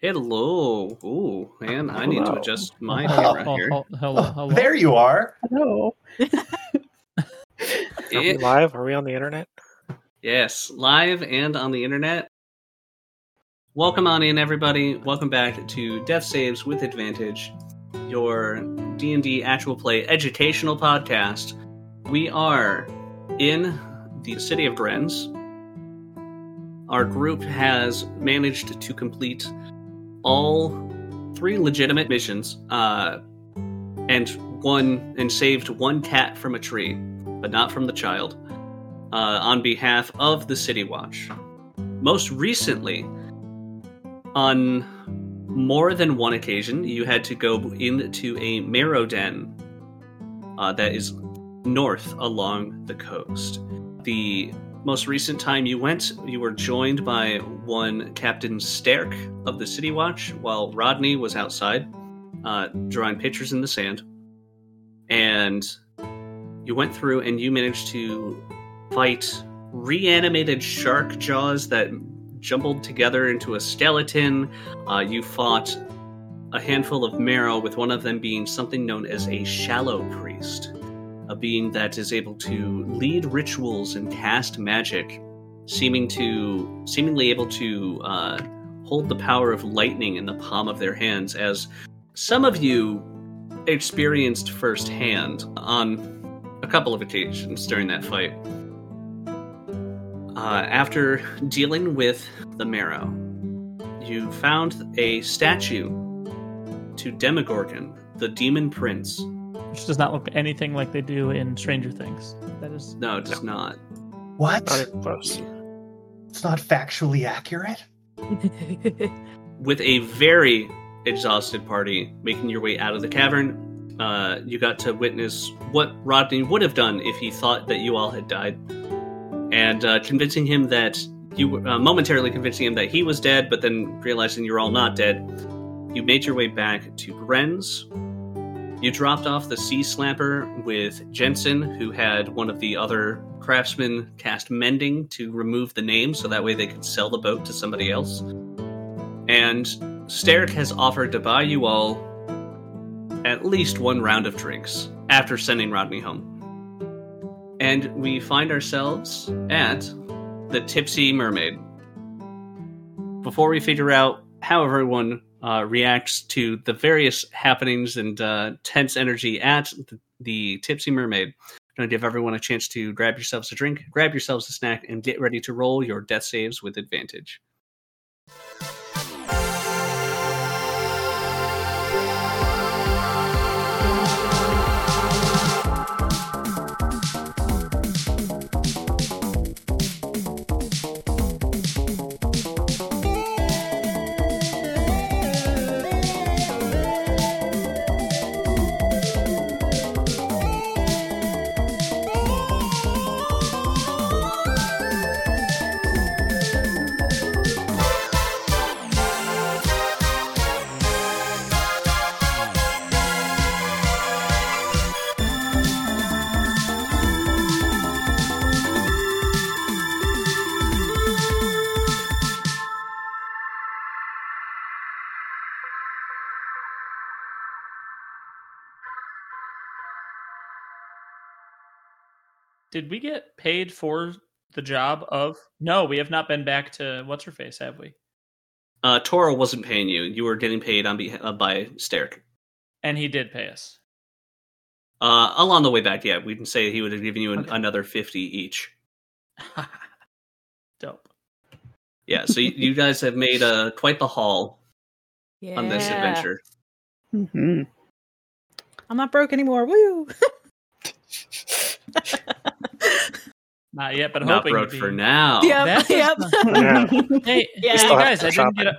Hello. Ooh, man, I need to adjust my Hello. camera here. Oh, hello, hello. There you are. Hello. Are we live? Are we on the internet? yes, live and on the internet. Welcome on in, everybody. Welcome back to Death Saves with Advantage, your D and D actual play educational podcast. We are in the city of Brenz. Our group has managed to complete all three legitimate missions, uh, and one and saved one cat from a tree, but not from the child, uh, on behalf of the City Watch. Most recently, on more than one occasion, you had to go into a merrow den uh, that is north along the coast. The most recent time you went, you were joined by one Captain Sterk of the City Watch, while Rodney was outside, uh, drawing pictures in the sand. And you went through and you managed to fight reanimated shark jaws that jumbled together into a skeleton. Uh, you fought a handful of merrow, with one of them being something known as a shallow priest, a being that is able to lead rituals and cast magic, seeming to seemingly able to uh, hold the power of lightning in the palm of their hands. As some of you experienced firsthand on a couple of occasions during that fight. Uh, after dealing with the merrow, you found a statue to Demogorgon, the demon prince. Which does not look anything like they do in Stranger Things. That is No, it does not. What? Not close. It's not factually accurate. With a very exhausted party making your way out of the cavern, uh, you got to witness what Rodney would have done if he thought that you all had died, and uh, convincing him that you were uh, momentarily convincing him that he was dead, but then realizing you're all not dead. You made your way back to Brenz. You dropped off the Sea Slapper with Jensen, who had one of the other craftsmen cast mending to remove the name so that way they could sell the boat to somebody else. And Sterrick has offered to buy you all at least one round of drinks after sending Rodney home. And we find ourselves at the Tipsy Mermaid. Before we figure out how everyone uh, reacts to the various happenings and uh, tense energy at the, the Tipsy Mermaid, I'm going to give everyone a chance to grab yourselves a drink, grab yourselves a snack, and get ready to roll your death saves with advantage. Did we get paid for the job of? No, we have not been back to what's her face, have we? Uh, Toro wasn't paying you. You were getting paid on be- uh, by Sterrick. And he did pay us. Uh, along the way back, yeah, we can say he would have given you an, Okay. another 50 each. Dope. Yeah, so you, you guys have made uh, quite the haul yeah. on this adventure. Mm-hmm. I'm not broke anymore. Woo! Not yet, but Not hoping broke to be. for now. yep. Yep. Yeah. Hey, Yeah. hey guys, I didn't get a,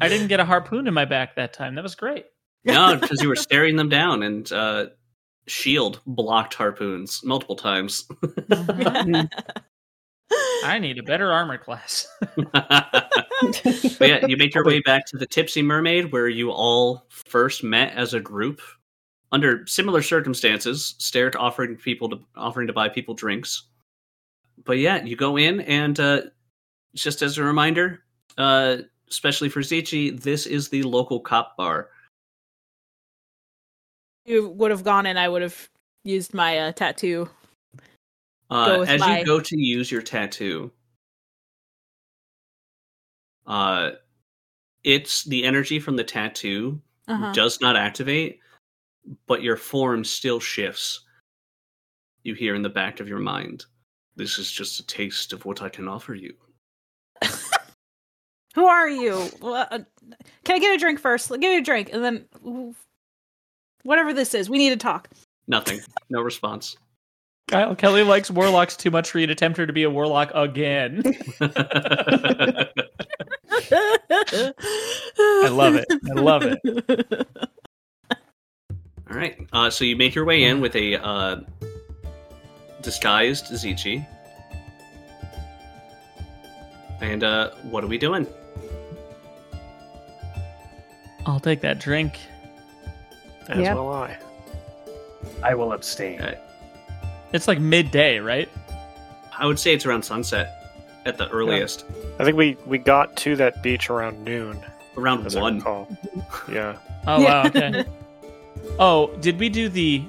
I didn't get a harpoon in my back that time. That was great. No, because you were staring them down and uh, shield blocked harpoons multiple times. I need a better armor class. but yeah, you make your way back to the Tipsy Mermaid, where you all first met as a group under similar circumstances. Sterrick offering people to offering to buy people drinks. But yeah, you go in, and uh, just as a reminder, uh, especially for Zichi, this is the local cop bar. You would have gone and I would have used my uh, tattoo. Uh, as my- you go to use your tattoo, uh, it's the energy from the tattoo Uh-huh. does not activate, but your form still shifts. You hear in the back of your mind, "This is just a taste of what I can offer you." Who are you? Uh, Can I get a drink first? Give me a drink, and then whatever this is, we need to talk. Nothing. No response. Kyle Kelly likes warlocks too much for you to tempt her to be a warlock again. I love it. I love it. All right. Uh, so you make your way in with a uh, disguised Zichi. And uh, what are we doing? I'll take that drink. As Yep. will I. I will abstain. Okay. It's like midday, right? I would say it's around sunset at the earliest. I think we, we got to that beach around noon, Around as one. Yeah. Oh wow. Okay. oh, did we do the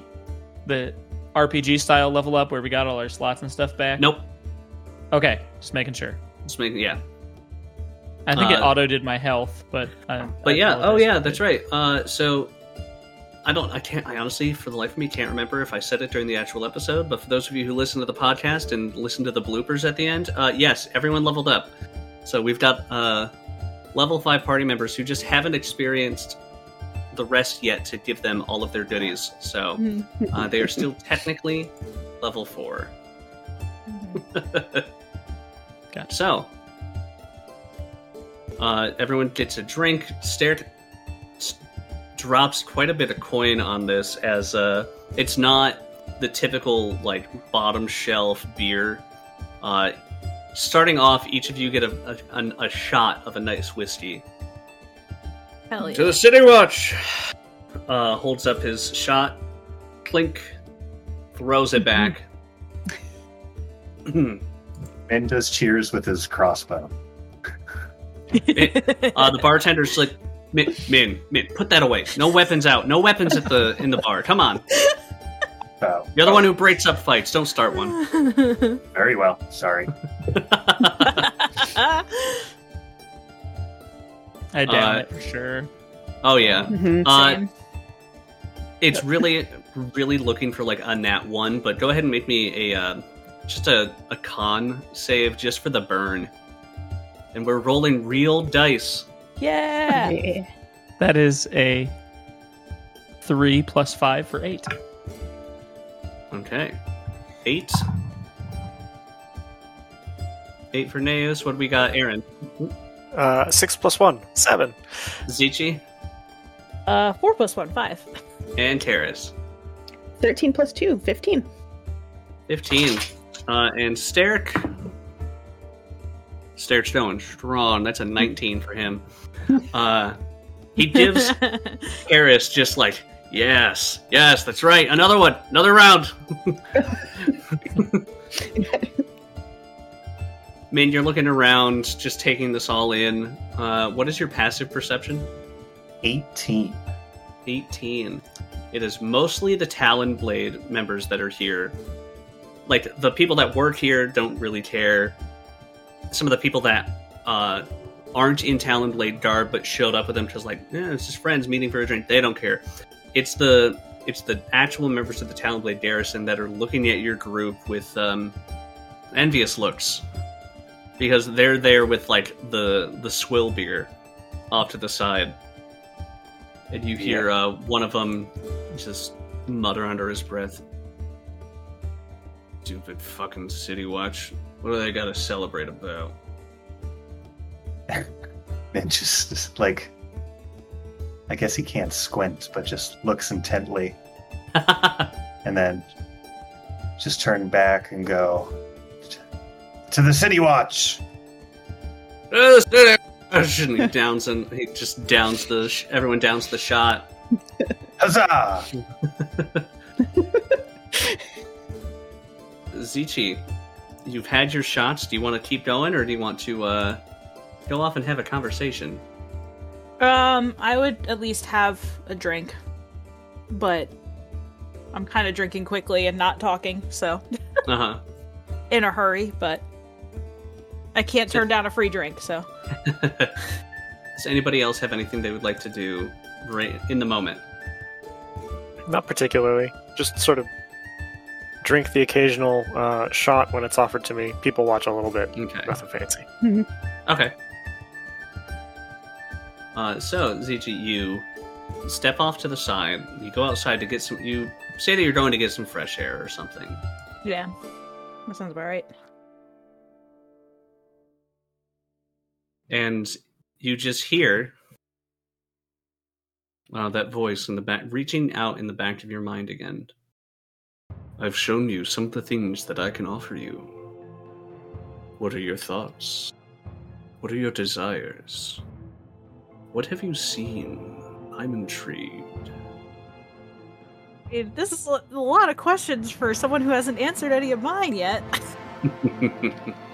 the RPG style level up where we got all our slots and stuff back? Nope. Okay, just making sure. Just make, yeah. I think it Uh, auto did my health, but I, But I yeah, oh yeah, that's it. right. Uh, so I don't, I can't, I honestly, for the life of me, can't remember if I said it during the actual episode. But for those of you who listen to the podcast and listen to the bloopers at the end, uh, yes, everyone leveled up. So we've got uh, level five party members who just haven't experienced the rest yet to give them all of their goodies. So uh, they are still technically level four. Gotcha. So, uh, everyone gets a drink. Stare s- drops quite a bit of coin on this, as uh, it's not the typical like bottom shelf beer. Uh, starting off, each of you get a, a, an- a shot of a nice whiskey. Hell yeah. To the City Watch! Uh, holds up his shot, clink, throws it back. and does cheers with his crossbow. uh, the bartender's like, Min, Min, Min, put that away. No weapons out. No weapons at the in the bar. Come on. Oh, You're the one who breaks up fights. Don't start one. Very well. Sorry. I down Uh, it for sure. oh yeah. Mhm, Uh, same. It's really, really looking for like a nat one, but go ahead and make me a uh, just a, a con save just for the burn. And we're rolling real dice. yeah. Yeah. That is a three plus five for eight. Okay. Eight. Eight for Neus. What do we got, Aaron? Uh, six plus one, seven. Zichi Uh, four plus one, five. and Karis. 13 plus 2, 15. 15. Uh, and Sterk. Sterk's going strong. That's a 19 for him. Uh, he gives Karis just like, yes, yes, that's right. Another one. Another round. I mean, you're looking around, just taking this all in. Uh, what is your passive perception? 18. 18. It is mostly the Talon Blade members that are here. Like, the people that work here don't really care. Some of the people that uh, aren't in Talon Blade garb but showed up with them because, like, eh, it's just friends meeting for a drink. They don't care. It's the it's the actual members of the Talon Blade garrison that are looking at your group with um, envious looks because they're there with like the the swill beer off to the side and you hear uh, one of them just mutter under his breath. Stupid fucking City Watch. What do they got to celebrate about? and just, just like, I guess he can't squint, but just looks intently and then just turn back and go to the City Watch. Uh, City Watch! And he downs and he just downs the sh- everyone downs the shot. Huzzah! Zichi, you've had your shots. Do you want to keep going, or do you want to uh, go off and have a conversation. Um, I would at least have a drink, but I'm kind of drinking quickly and not talking, so Uh huh. in a hurry. But I can't turn down a free drink, so Does anybody else have anything they would like to do right in the moment? Not particularly. Just sort of drink the occasional uh, shot when it's offered to me. People watch a little bit. Okay. Nothing fancy. Okay. Uh, so, ZG, you step off to the side. You go outside to get some. You say that you're going to get some fresh air or something. yeah, that sounds about right. And you just hear uh, that voice in the back, reaching out in the back of your mind again. I've shown you some of the things that I can offer you. What are your thoughts? What are your desires? What have you seen? I'm intrigued. This is a a lot of questions for someone who hasn't answered any of mine yet.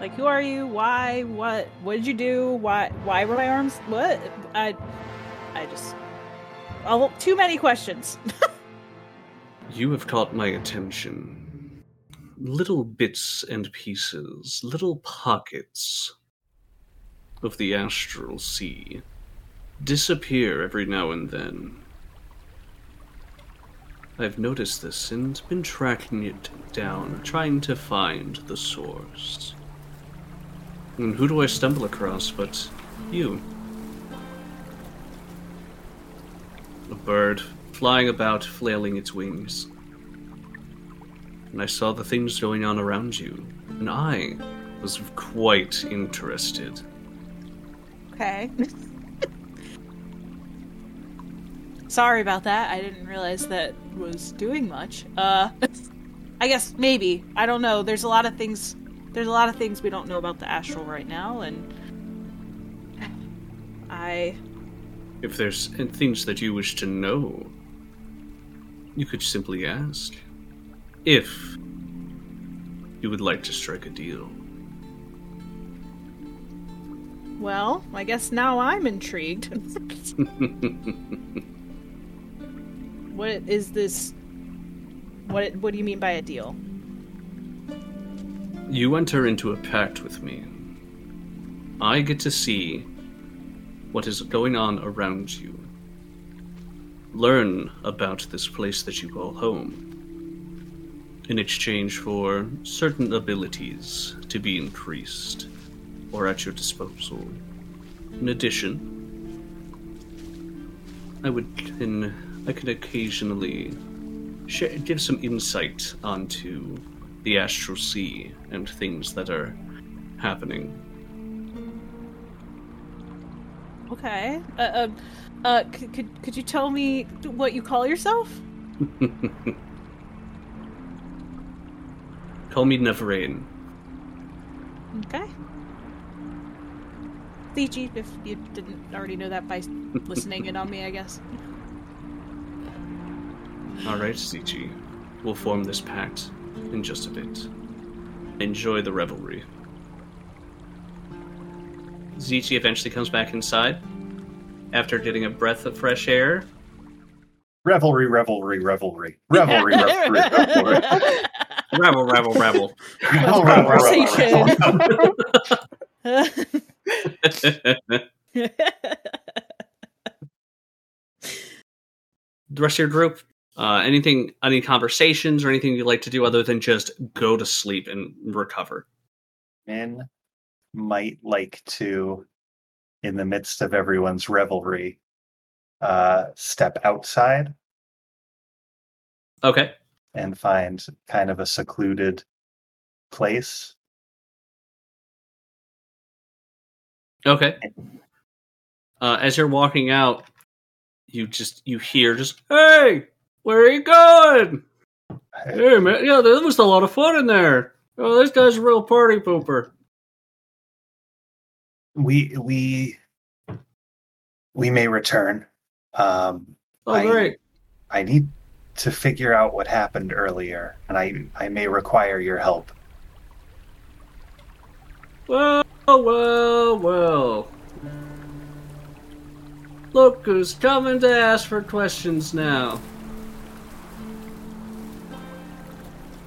like, who are you? Why? What? What did you do? Why? Why were my arms? What? I, I just, oh, too many questions. You have caught my attention. Little bits and pieces, little pockets of the astral sea disappear every now and then. I've noticed this and been tracking it down, trying to find the source. And who do I stumble across but you? A bird flying about, flailing its wings. And I saw the things going on around you, and I was quite interested. okay. Sorry about that. I didn't realize that was doing much. Uh, I guess maybe. I don't know. There's a lot of things. There's a lot of things we don't know about the astral right now, and I If there's things that you wish to know, you could simply ask. If you would like to strike a deal. Well, I guess now I'm intrigued. what is this? What What do you mean by a deal? You enter into a pact with me. I get to see what is going on around you. Learn about this place that you call home. In exchange for certain abilities to be increased or at your disposal. In addition, I would can I could occasionally sh- give some insight onto the astral sea and things that are happening. Okay. Uh, uh, uh c- could could you tell me what you call yourself? Call me Nevrain. Okay. CG, if you didn't already know that by listening in on me, I guess. Alright, CG. We'll form this pact in just a bit. Enjoy the revelry. Zichi eventually comes back inside after getting a breath of fresh air. Revelry, revelry, revelry. Revelry, revelry, revelry. Revel, revel, revel. Revel, revel, revel, Conversation. revel. the rest of your group, uh, anything, any conversations or anything you'd like to do other than just go to sleep and recover? Men might like to, in the midst of everyone's revelry, uh, step outside Okay. and find kind of a secluded place. Okay. Uh, as you're walking out, you just you hear just hey, where are you going? Hey man, yeah, there was a lot of fun in there. Oh, this guy's a real party pooper. We we we may return. Um, Oh, I- great. I need to figure out what happened earlier, and I I may require your help. Well, well, well. Look who's coming to ask for questions now.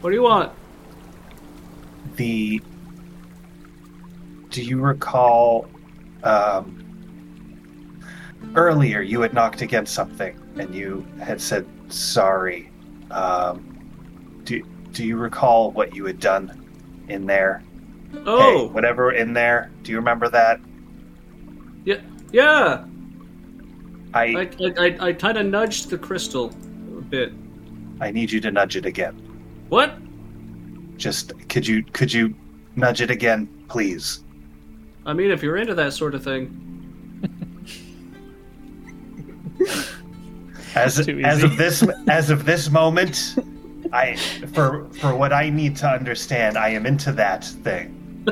What do you want? The. Do you recall um, earlier you had knocked against something and you had said sorry? Um, do Do you recall what you had done in there? Hey, Oh, whatever in there. Do you remember that? yeah, yeah. I I, I, I, I kind of nudged the crystal a bit. I need you to nudge it again. What? Just could you could you nudge it again, please? I mean, if you're into that sort of thing. As as of this as of this moment, I for for what I need to understand, I am into that thing.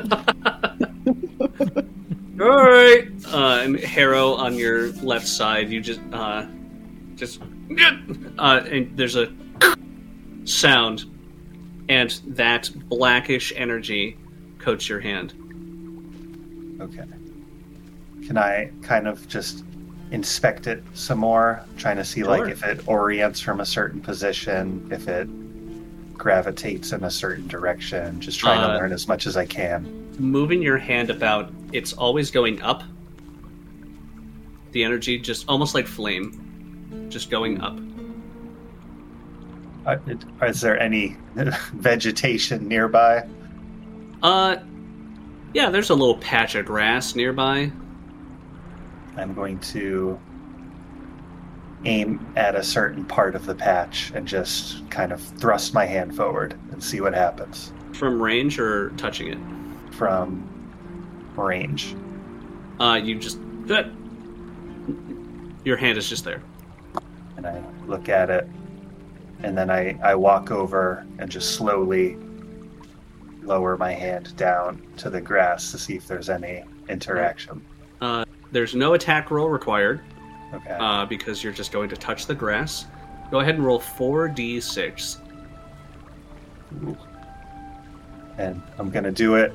All right. Uh, and Harrow on your left side, you just, uh, just, uh, and there's a sound, and that blackish energy coats your hand. Okay. Can I kind of just inspect it some more, trying to see Sure. like if it orients from a certain position, if it gravitates in a certain direction, just trying Uh, to learn as much as I can. Moving your hand about, it's always going up. The energy just almost like flame, just going up. Uh, is there any vegetation nearby? Uh, yeah, there's a little patch of grass nearby. I'm going to aim at a certain part of the patch and just kind of thrust my hand forward and see what happens From range or touching it? from range. Uh, you just. Your hand is just there. And I look at it, and then I, I walk over and just slowly lower my hand down to the grass to see if there's any interaction. There's no attack roll required Okay. uh, because you're just going to touch the grass. Go ahead and roll 4d6. Ooh. And I'm going to do it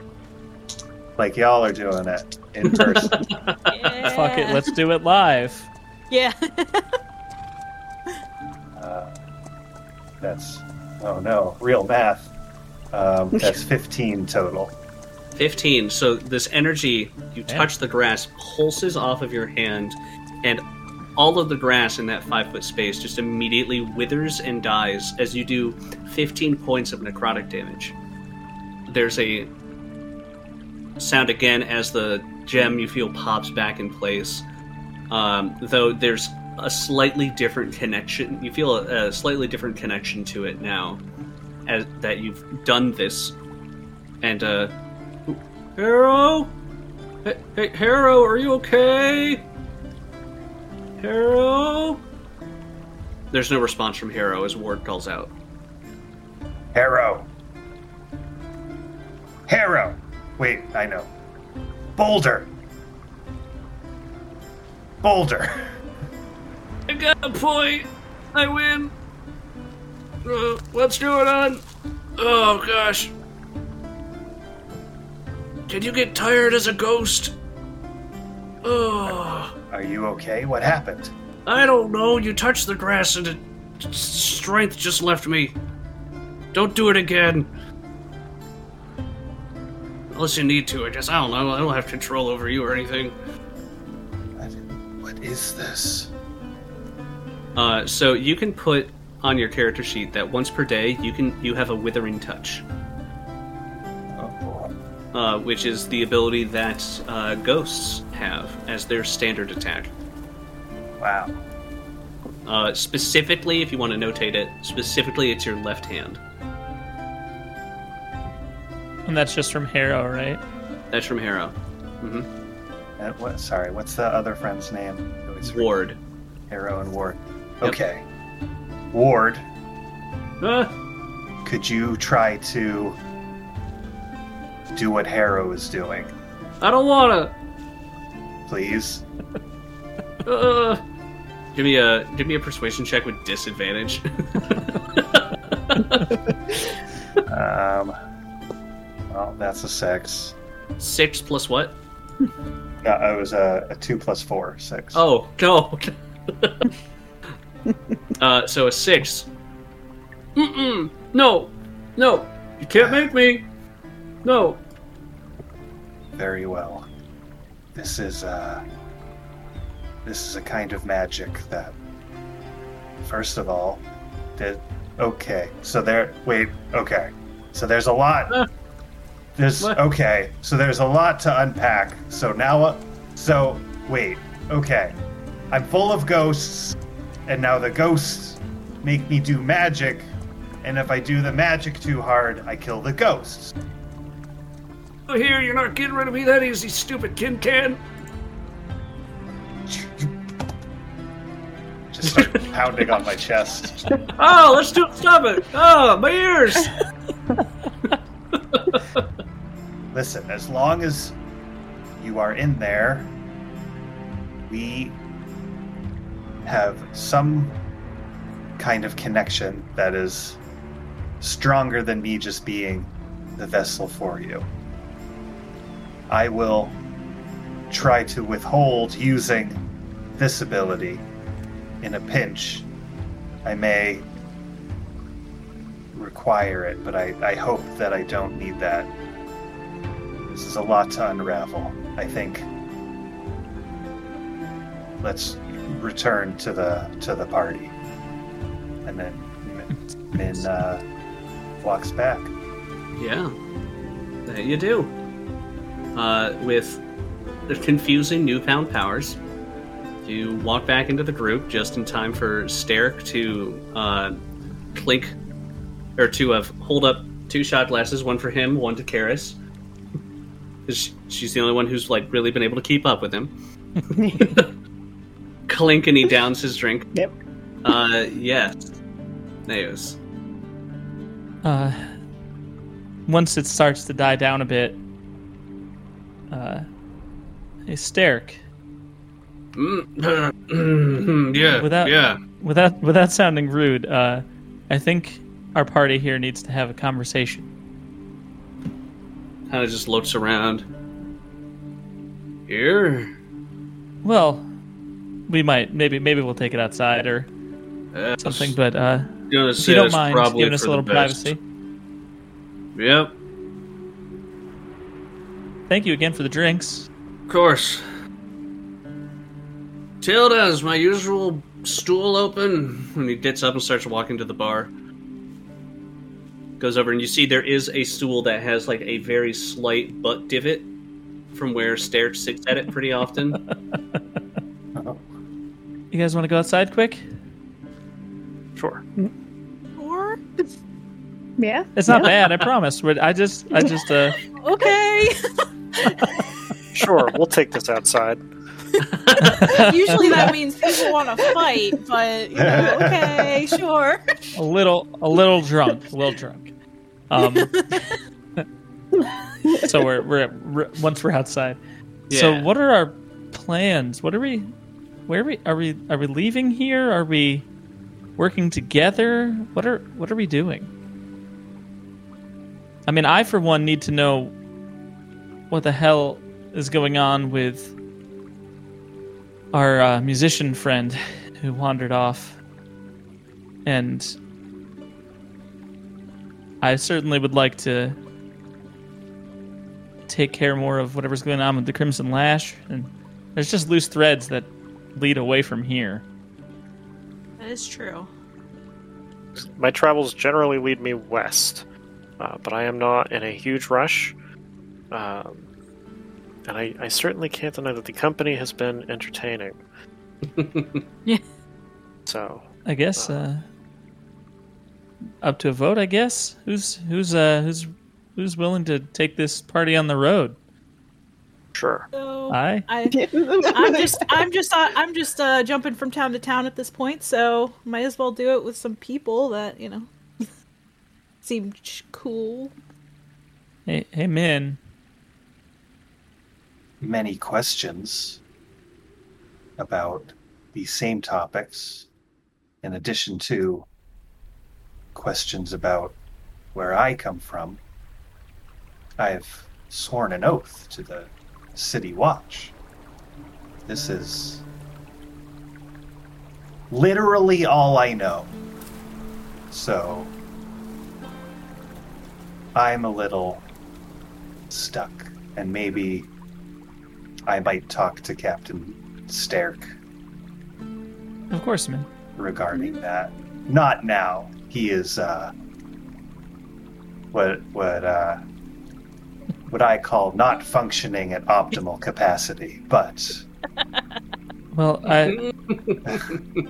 like y'all are doing it in person. Yeah. Fuck it, let's do it live. Yeah. that's oh no, real math. Um, that's 15 total. 15. So this energy, you Yeah. touch the grass, pulses off of your hand, and all of the grass in that five foot space just immediately withers and dies as you do 15 points of necrotic damage. There's a sound again as the gem you feel pops back in place. Um, though there's a slightly different connection. You feel a, a slightly different connection to it now, as that you've done this. And uh, Harrow, hey, hey, Harrow, are you okay? Harrow. There's no response from Harrow as Ward calls out. Harrow. Harrow. Wait, I know. Boulder. Boulder. I got a point. I win. Uh, what's going on? Oh gosh. Did you get tired as a ghost? Oh, Are you okay? What happened? I don't know. You touched the grass and it, strength just left me. Don't do it again. Unless you need to, I guess. I don't know. I don't have control over you or anything. What, what is this? Uh, so you can put on your character sheet that once per day you can you have a withering touch. Oh, uh, which is the ability that uh, ghosts have as their standard attack. Wow. Uh, specifically, if you want to notate it, specifically it's your left hand. And that's just from Harrow, right? That's from Harrow. hmm And what, sorry, what's the other friend's name? I always forget. Ward. Harrow and Ward. Yep. Okay. Ward, Ah, could you try to do what Harrow is doing, I don't wanna. please? Uh, give me a give me a persuasion check with disadvantage. Um, well, that's a six. Six plus what? No, it was a, a two plus four, six. Oh, no. uh, so a six. Mm-mm. No. No. You can't make me. No. Very well. This is uh this is a kind of magic that first of all that okay. So there wait, okay. So there's a lot Uh, there's okay. So there's a lot to unpack. So now uh, so wait, okay. I'm full of ghosts and now the ghosts make me do magic and if I do the magic too hard, I kill the ghosts. Oh, Here, you're not getting rid of me that easy, stupid tin can. Just start pounding on my chest. Oh, let's do it. Stop it. Oh, my ears. Listen, as long as you are in there, we have some kind of connection that is stronger than me just being the vessel for you. I will try to withhold using this ability in a pinch. I may require it, but I, I hope that I don't need that. This is a lot to unravel. I think. Let's return to the to the party, and then Min, Min uh, walks back. Yeah, that you do. Uh, with the confusing newfound powers, you walk back into the group just in time for Sterk to uh, clink, or to have hold up two shot glasses, one for him, one to Karis. Because she's the only one who's like really been able to keep up with him. Clink and he downs his drink. Yep. Uh, yes. Neus. Uh, once it starts to die down a bit, uh, hey, Sterk, Mm, yeah, Without- yeah. without without sounding rude, uh, I think our party here needs to have a conversation. Kind of just looks around. Here? Well, we might maybe maybe we'll take it outside or Yes. something, but uh, You know, if you don't mind giving us a little privacy. Yep, Thank you again for the drinks. of course. Tilda, is my usual stool open? And he gets up and starts walking to the bar. Goes over and you see there is a stool that has like a very slight butt divot from where Stair sits at it pretty often. You guys want to go outside quick? Sure. Or Yeah. It's not yeah. bad, I promise. We're, I just I just uh okay. Sure, we'll take this outside. Usually that means people want to fight, but you know, okay, sure. a little a little drunk, a little drunk. Um, so we're we're we're- once we're outside. So what are our plans? What are we? Where are we? Are we are we leaving here? Are we working together? What are what are we doing? I mean, I for one need to know what the hell is going on with our uh, musician friend who wandered off, and I certainly would like to take care more of whatever's going on with the Crimson Lash. And there's just loose threads that lead away from here. That is true. My travels generally lead me west, uh, but I am not in a huge rush. Um, and I, I certainly can't deny that the company has been entertaining. Yeah. So, I guess uh, up to a vote. I guess who's who's uh, who's who's willing to take this party on the road? Sure. So I. I, I'm just, I'm just, uh, I'm just uh, jumping from town to town at this point. So might as well do it with some people that you know seem cool. Hey, hey, Min. Many questions about these same topics, in addition to questions about where I come from. I've sworn an oath to the city watch. This is literally all I know. So I'm a little stuck, and maybe I might talk to Captain Sterk Of course, man. regarding that. Not now. He is uh, what what uh, what I call not functioning at optimal capacity. But Well, I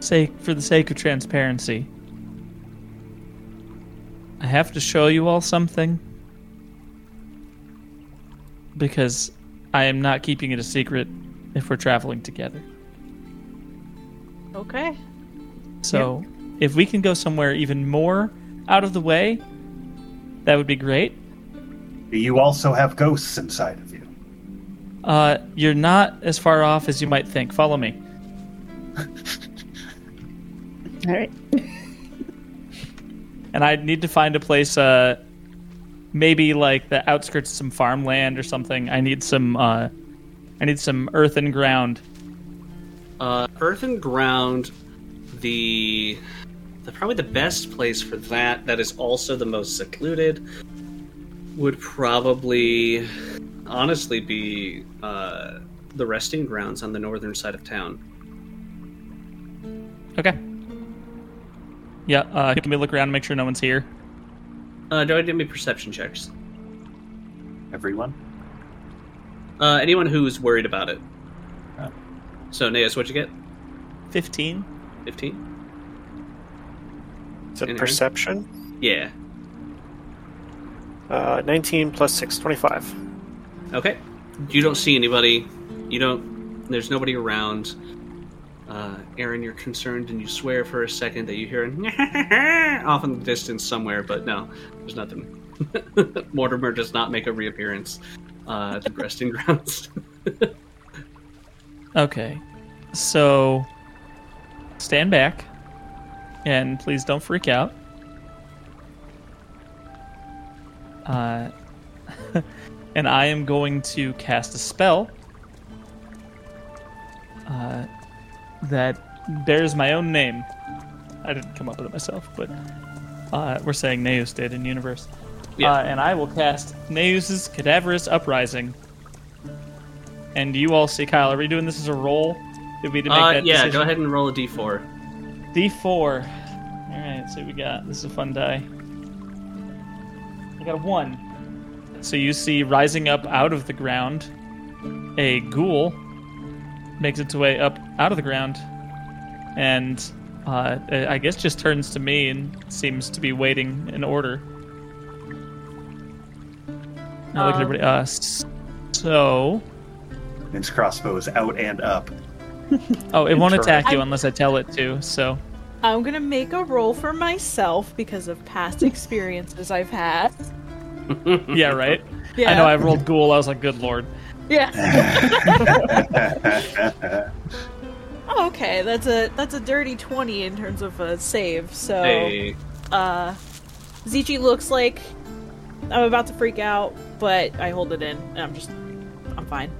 say for the sake of transparency, I have to show you all something because I am not keeping it a secret if we're traveling together. Okay. So, if we can go somewhere even more out of the way, that would be great. You also have ghosts inside of you. Uh, you're not as far off as you might think. Follow me. All right. and I need to find a place, uh, maybe like the outskirts of some farmland or something. I need some, uh, I need some earth and ground. Uh, Earth and Ground, the, the probably the best place for that. That is also the most secluded. Would probably, honestly, be uh, the resting grounds on the northern side of town. Okay. Yeah. Uh, can we look around and make sure no one's here? Uh, do I give me perception checks? Everyone. Uh, anyone who's worried about it. Oh. So, Naas, what'd you get? Fifteen. 15? Is it Anything? perception? Yeah. Uh, 19 plus 6, 25. Okay. You don't see anybody. You don't. There's nobody around. Uh, Aaron, you're concerned and you swear for a second that you hear an off in the distance somewhere, but no, there's nothing. Mortimer does not make a reappearance uh, at the resting grounds. Okay. So, stand back, and please don't freak out. Uh, and I am going to cast a spell uh, that bears my own name. I didn't come up with it myself, but uh, we're saying Neus did in universe. Yeah. Uh, and I will cast Neus's Cadaverous Uprising. And you all see Kyle. Are we doing this as a roll? Did we to make Uh, that yeah, decision? go ahead and roll a d4. D4. All right, so we got. This is a fun die. I got a one. So you see rising up out of the ground, a ghoul makes its way up out of the ground, and uh, I guess just turns to me and seems to be waiting in order. Now look at Um, everybody. Uh, so, Its crossbow is out and up. oh, it won't attack you unless I tell it to. So, I'm gonna make a roll for myself because of past experiences I've had. yeah, right. Yeah. I know. I rolled ghoul. I was like, good lord. Yeah. Oh, okay, that's a that's a dirty twenty in terms of a save. So, Hey, uh, Zichi looks like I'm about to freak out, but I hold it in, and I'm just I'm fine.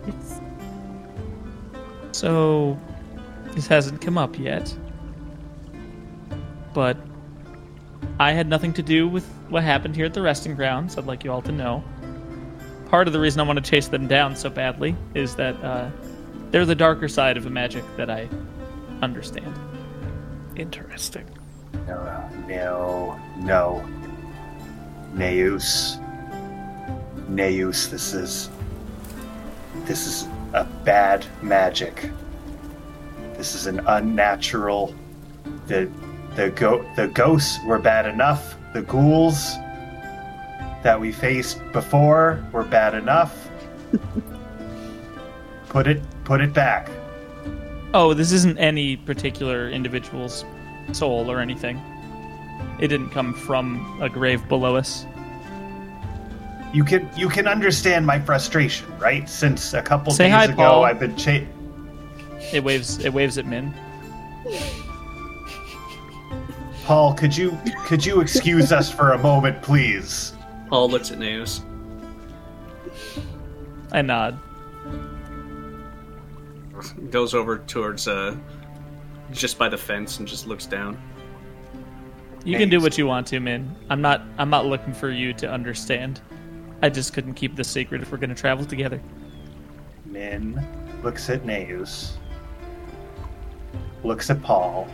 So, this hasn't come up yet. But I had nothing to do with what happened here at the resting grounds. I'd like you all to know. Part of the reason I want to chase them down so badly is that uh, they're the darker side of a magic that I understand. Interesting. no, no, no. Neus. Neus, this is. This is a bad magic. This is an unnatural. The the go the ghosts were bad enough. The ghouls that we faced before were bad enough. put it put it back. Oh, this isn't any particular individual's soul or anything. It didn't come from a grave below us. You can you can understand my frustration, right? Since a couple Say days hi, ago, Paul. I've been cha- It waves. It waves at Min. Paul, could you could you excuse us for a moment, please? Paul looks at Naos. I nod. Goes over towards uh, just by the fence and just looks down. You can do what you want to, Min. I'm not. I'm not looking for you to understand. I just couldn't keep this secret if we're going to travel together. Min looks at Neus, looks at Paul,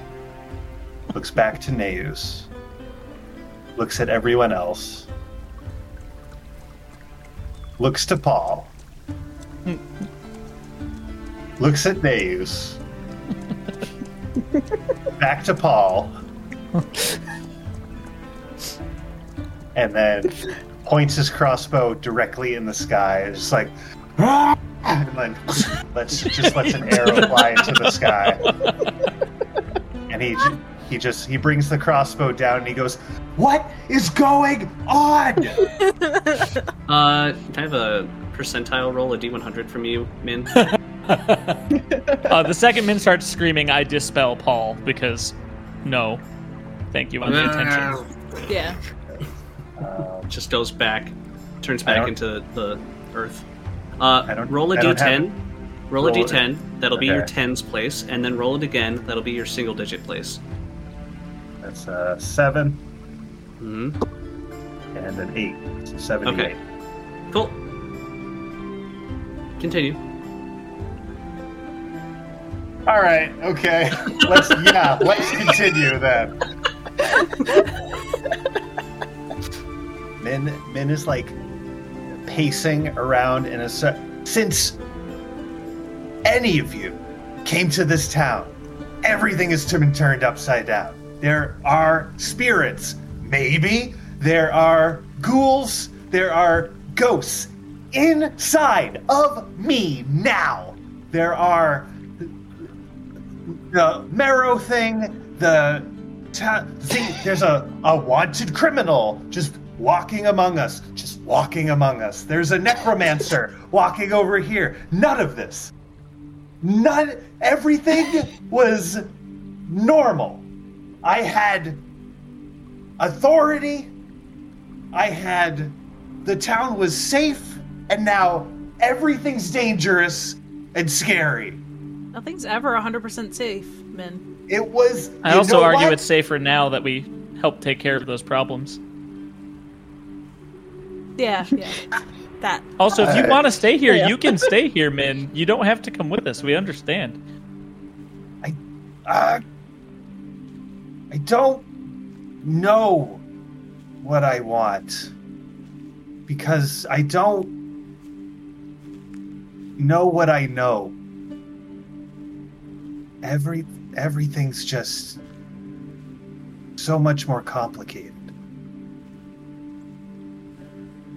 looks back to Neus, looks at everyone else, looks to Paul, looks at Neus, back to Paul, and then points his crossbow directly in the sky. It's just like, "Ah!" and then lets just lets an arrow fly into the sky. And he he just he brings the crossbow down and he goes, "What is going on?" Uh, can I have a percentile roll, a d100 from you, Min? Uh, the second Min starts screaming, I dispel Paul because no, thank you on the attention. Yeah. Um, just goes back, turns back into the earth. Uh, roll a I don't have d10. Roll a Roll it. d10. That'll be your tens place, and then roll it again. That'll be your single digit place. That's a seven hmm and an eight. So seventy-eight. Okay. Cool. Continue. All right. Okay. Let's yeah. Let's continue then. Min Min is like pacing around in a se- since any of you came to this town, everything has been turned upside down. There are spirits, maybe there are ghouls, there are ghosts inside of me now. There are the merrow thing, the ta- thing. There's a, a wanted criminal just walking among us, just walking among us. There's a necromancer walking over here. None of this. None. Everything was normal. I had authority. I had. The town was safe, and now everything's dangerous and scary. Nothing's ever 100% safe, Min. It was. I you also argue what? it's safer now that we help take care of those problems. Yeah, yeah. that. Also, if you Uh, want to stay here, yeah. you can stay here, Min. You don't have to come with us. We understand. I. Uh, I don't know what I want because I don't know what I know. Every everything's just so much more complicated.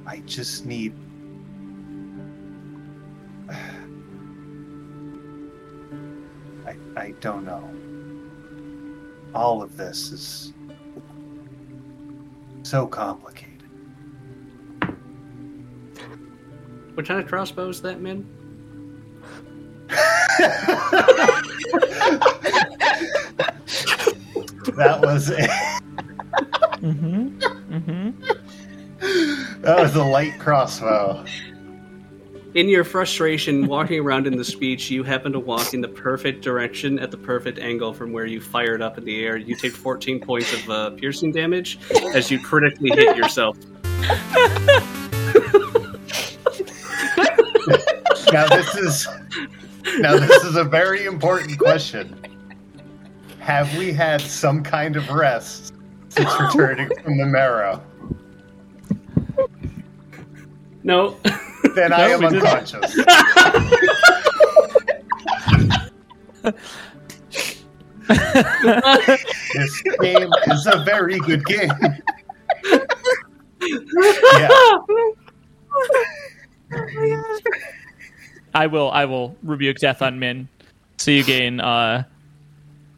I just need I I don't know all of this is so complicated. What kind of crossbow is that, Min? That was a, Mm-hmm. Mm-hmm. that was a light crossbow. In your frustration, walking around in the speech, you happen to walk in the perfect direction at the perfect angle from where you fired up in the air. You take 14 points of uh, piercing damage as you critically hit yourself. Now this is now this is a very important question. Have we had some kind of rest since returning from the merrow? No. Then I am unconscious. this game is a very good game. yeah. I will. I will rebuke death on Min. So you gain uh,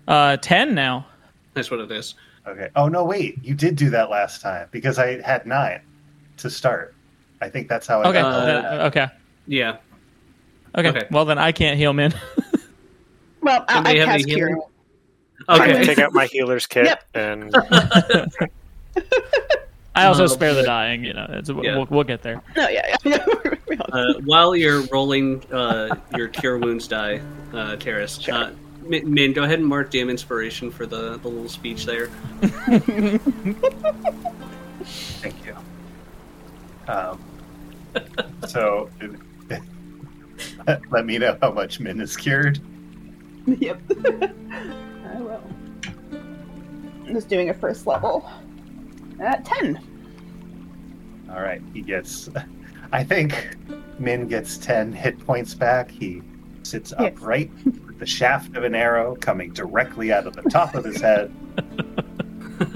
uh, ten now. That's what it is. Okay. Oh no, wait. You did do that last time because I had nine to start. I think that's how I Okay. got Uh, then- okay. Yeah. Okay. okay. Well, then I can't heal man. Well, I, Anybody I have any cast healing? cure. I Okay. take out my healer's kit Yep. and I I also spare the dying. You know, it's, Yeah. we'll, we'll get there. No, yeah, yeah. Uh, while you're rolling uh, your cure wounds die, uh, Terrace, Sure. uh, Min, Min, go ahead and mark damn inspiration for the, the little speech there. Thank you. Um, so, uh, let me know how much Min is cured. yep. I will. I'm just doing a first level. At 10. All right, he gets. I think Min gets 10 hit points back. He sits Yes. upright with the shaft of an arrow coming directly out of the top of his head.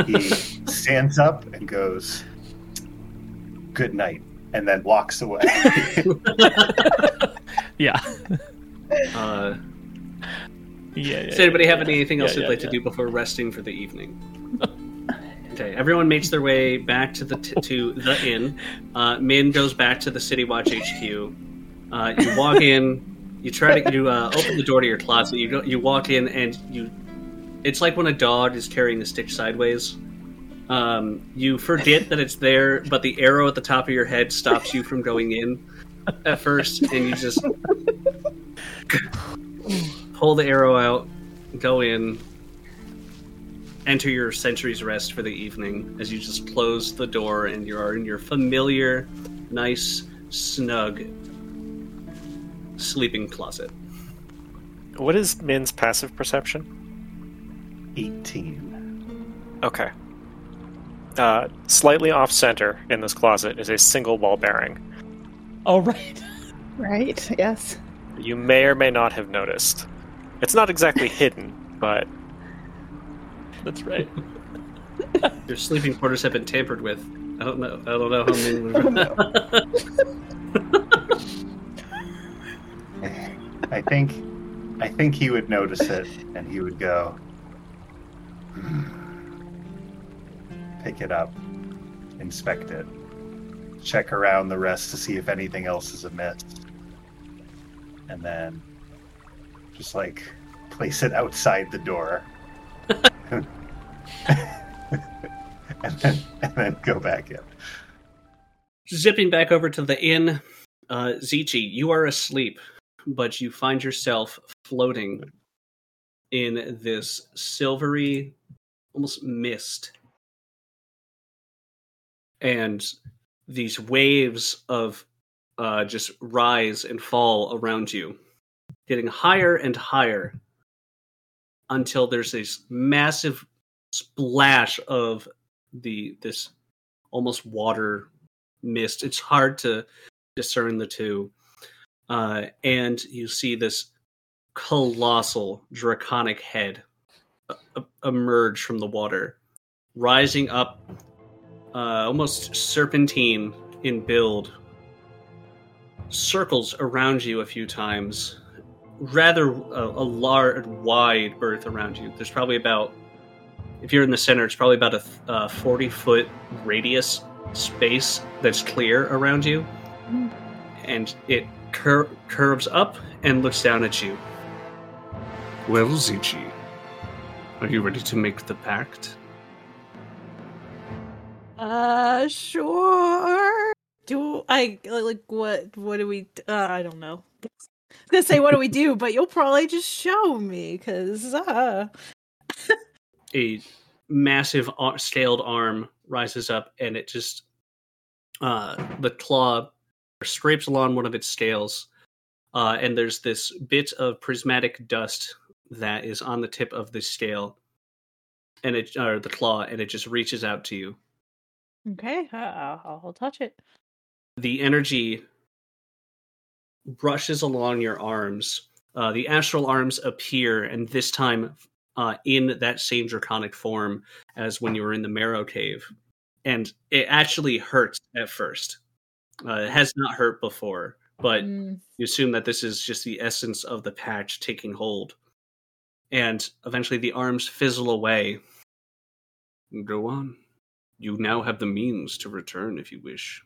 He stands up and goes, Good night, and then walks away. Yeah. Uh, Yeah. yeah does anybody have yeah. anything else Yeah, they'd yeah, like yeah. to do before resting for the evening? Okay, everyone makes their way back to the t- to the inn. Uh, Min goes back to the City Watch HQ. Uh, you walk in. You try to you uh, open the door to your closet. You go, you walk in and you. It's like when a dog is carrying a stick sideways. Um, you forget that it's there, but the arrow at the top of your head stops you from going in at first, and you just pull the arrow out, go in, enter your sentry's rest for the evening as you just close the door and you are in your familiar, nice, snug sleeping closet. What is Min's passive perception? 18. Okay. Uh, slightly off center in this closet is a single ball bearing. Oh right. Right, yes. You may or may not have noticed. It's not exactly hidden, but That's right. Your sleeping quarters have been tampered with. I don't know. I don't know how many. I think I think he would notice it and he would go pick it up, inspect it, check around the rest to see if anything else is amiss. And then just like place it outside the door. and then and then go back in. Zipping back over to the inn, uh, Zichi, you are asleep, but you find yourself floating in this silvery, almost mist. And these waves of uh, just rise and fall around you, getting higher and higher until there's this massive splash of the this almost water mist. It's hard to discern the two. Uh, and you see this colossal draconic head uh, emerge from the water, rising up uh, almost serpentine in build, circles around you a few times. Rather a, a large, wide berth around you. There's probably about, if you're in the center, it's probably about a th- uh, 40 foot radius space that's clear around you, and it cur- curves up and looks down at you. Well, Zichi, are you ready to make the pact? Uh, sure. Do I like what? What do we? Uh, I don't know. I was gonna say what do we do, but you'll probably just show me because uh, a massive scaled arm rises up and it just uh the claw scrapes along one of its scales uh and there's this bit of prismatic dust that is on the tip of the scale and it or the claw and it just reaches out to you okay, uh, I'll, I'll touch it. the energy rushes along your arms. Uh, the astral arms appear, and this time uh, in that same draconic form as when you were in the Merrow Cave. And it actually hurts at first. Uh, it has not hurt before, but Mm, you assume that this is just the essence of the patch taking hold. And eventually the arms fizzle away. Go on. You now have the means to return if you wish.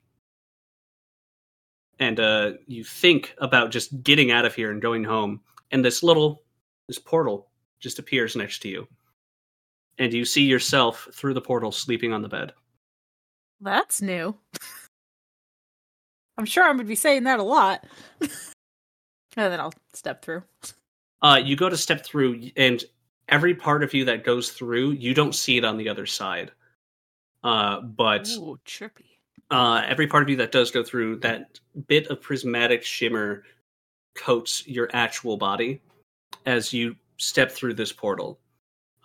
And uh, you think about just getting out of here and going home, and this little this portal just appears next to you. And you see yourself through the portal sleeping on the bed. That's new. I'm sure I'm gonna be saying that a lot. and then I'll step through. Uh, you go to step through, and every part of you that goes through, you don't see it on the other side. Uh, but Ooh, trippy. uh, every part of you that does go through, that bit of prismatic shimmer coats your actual body as you step through this portal.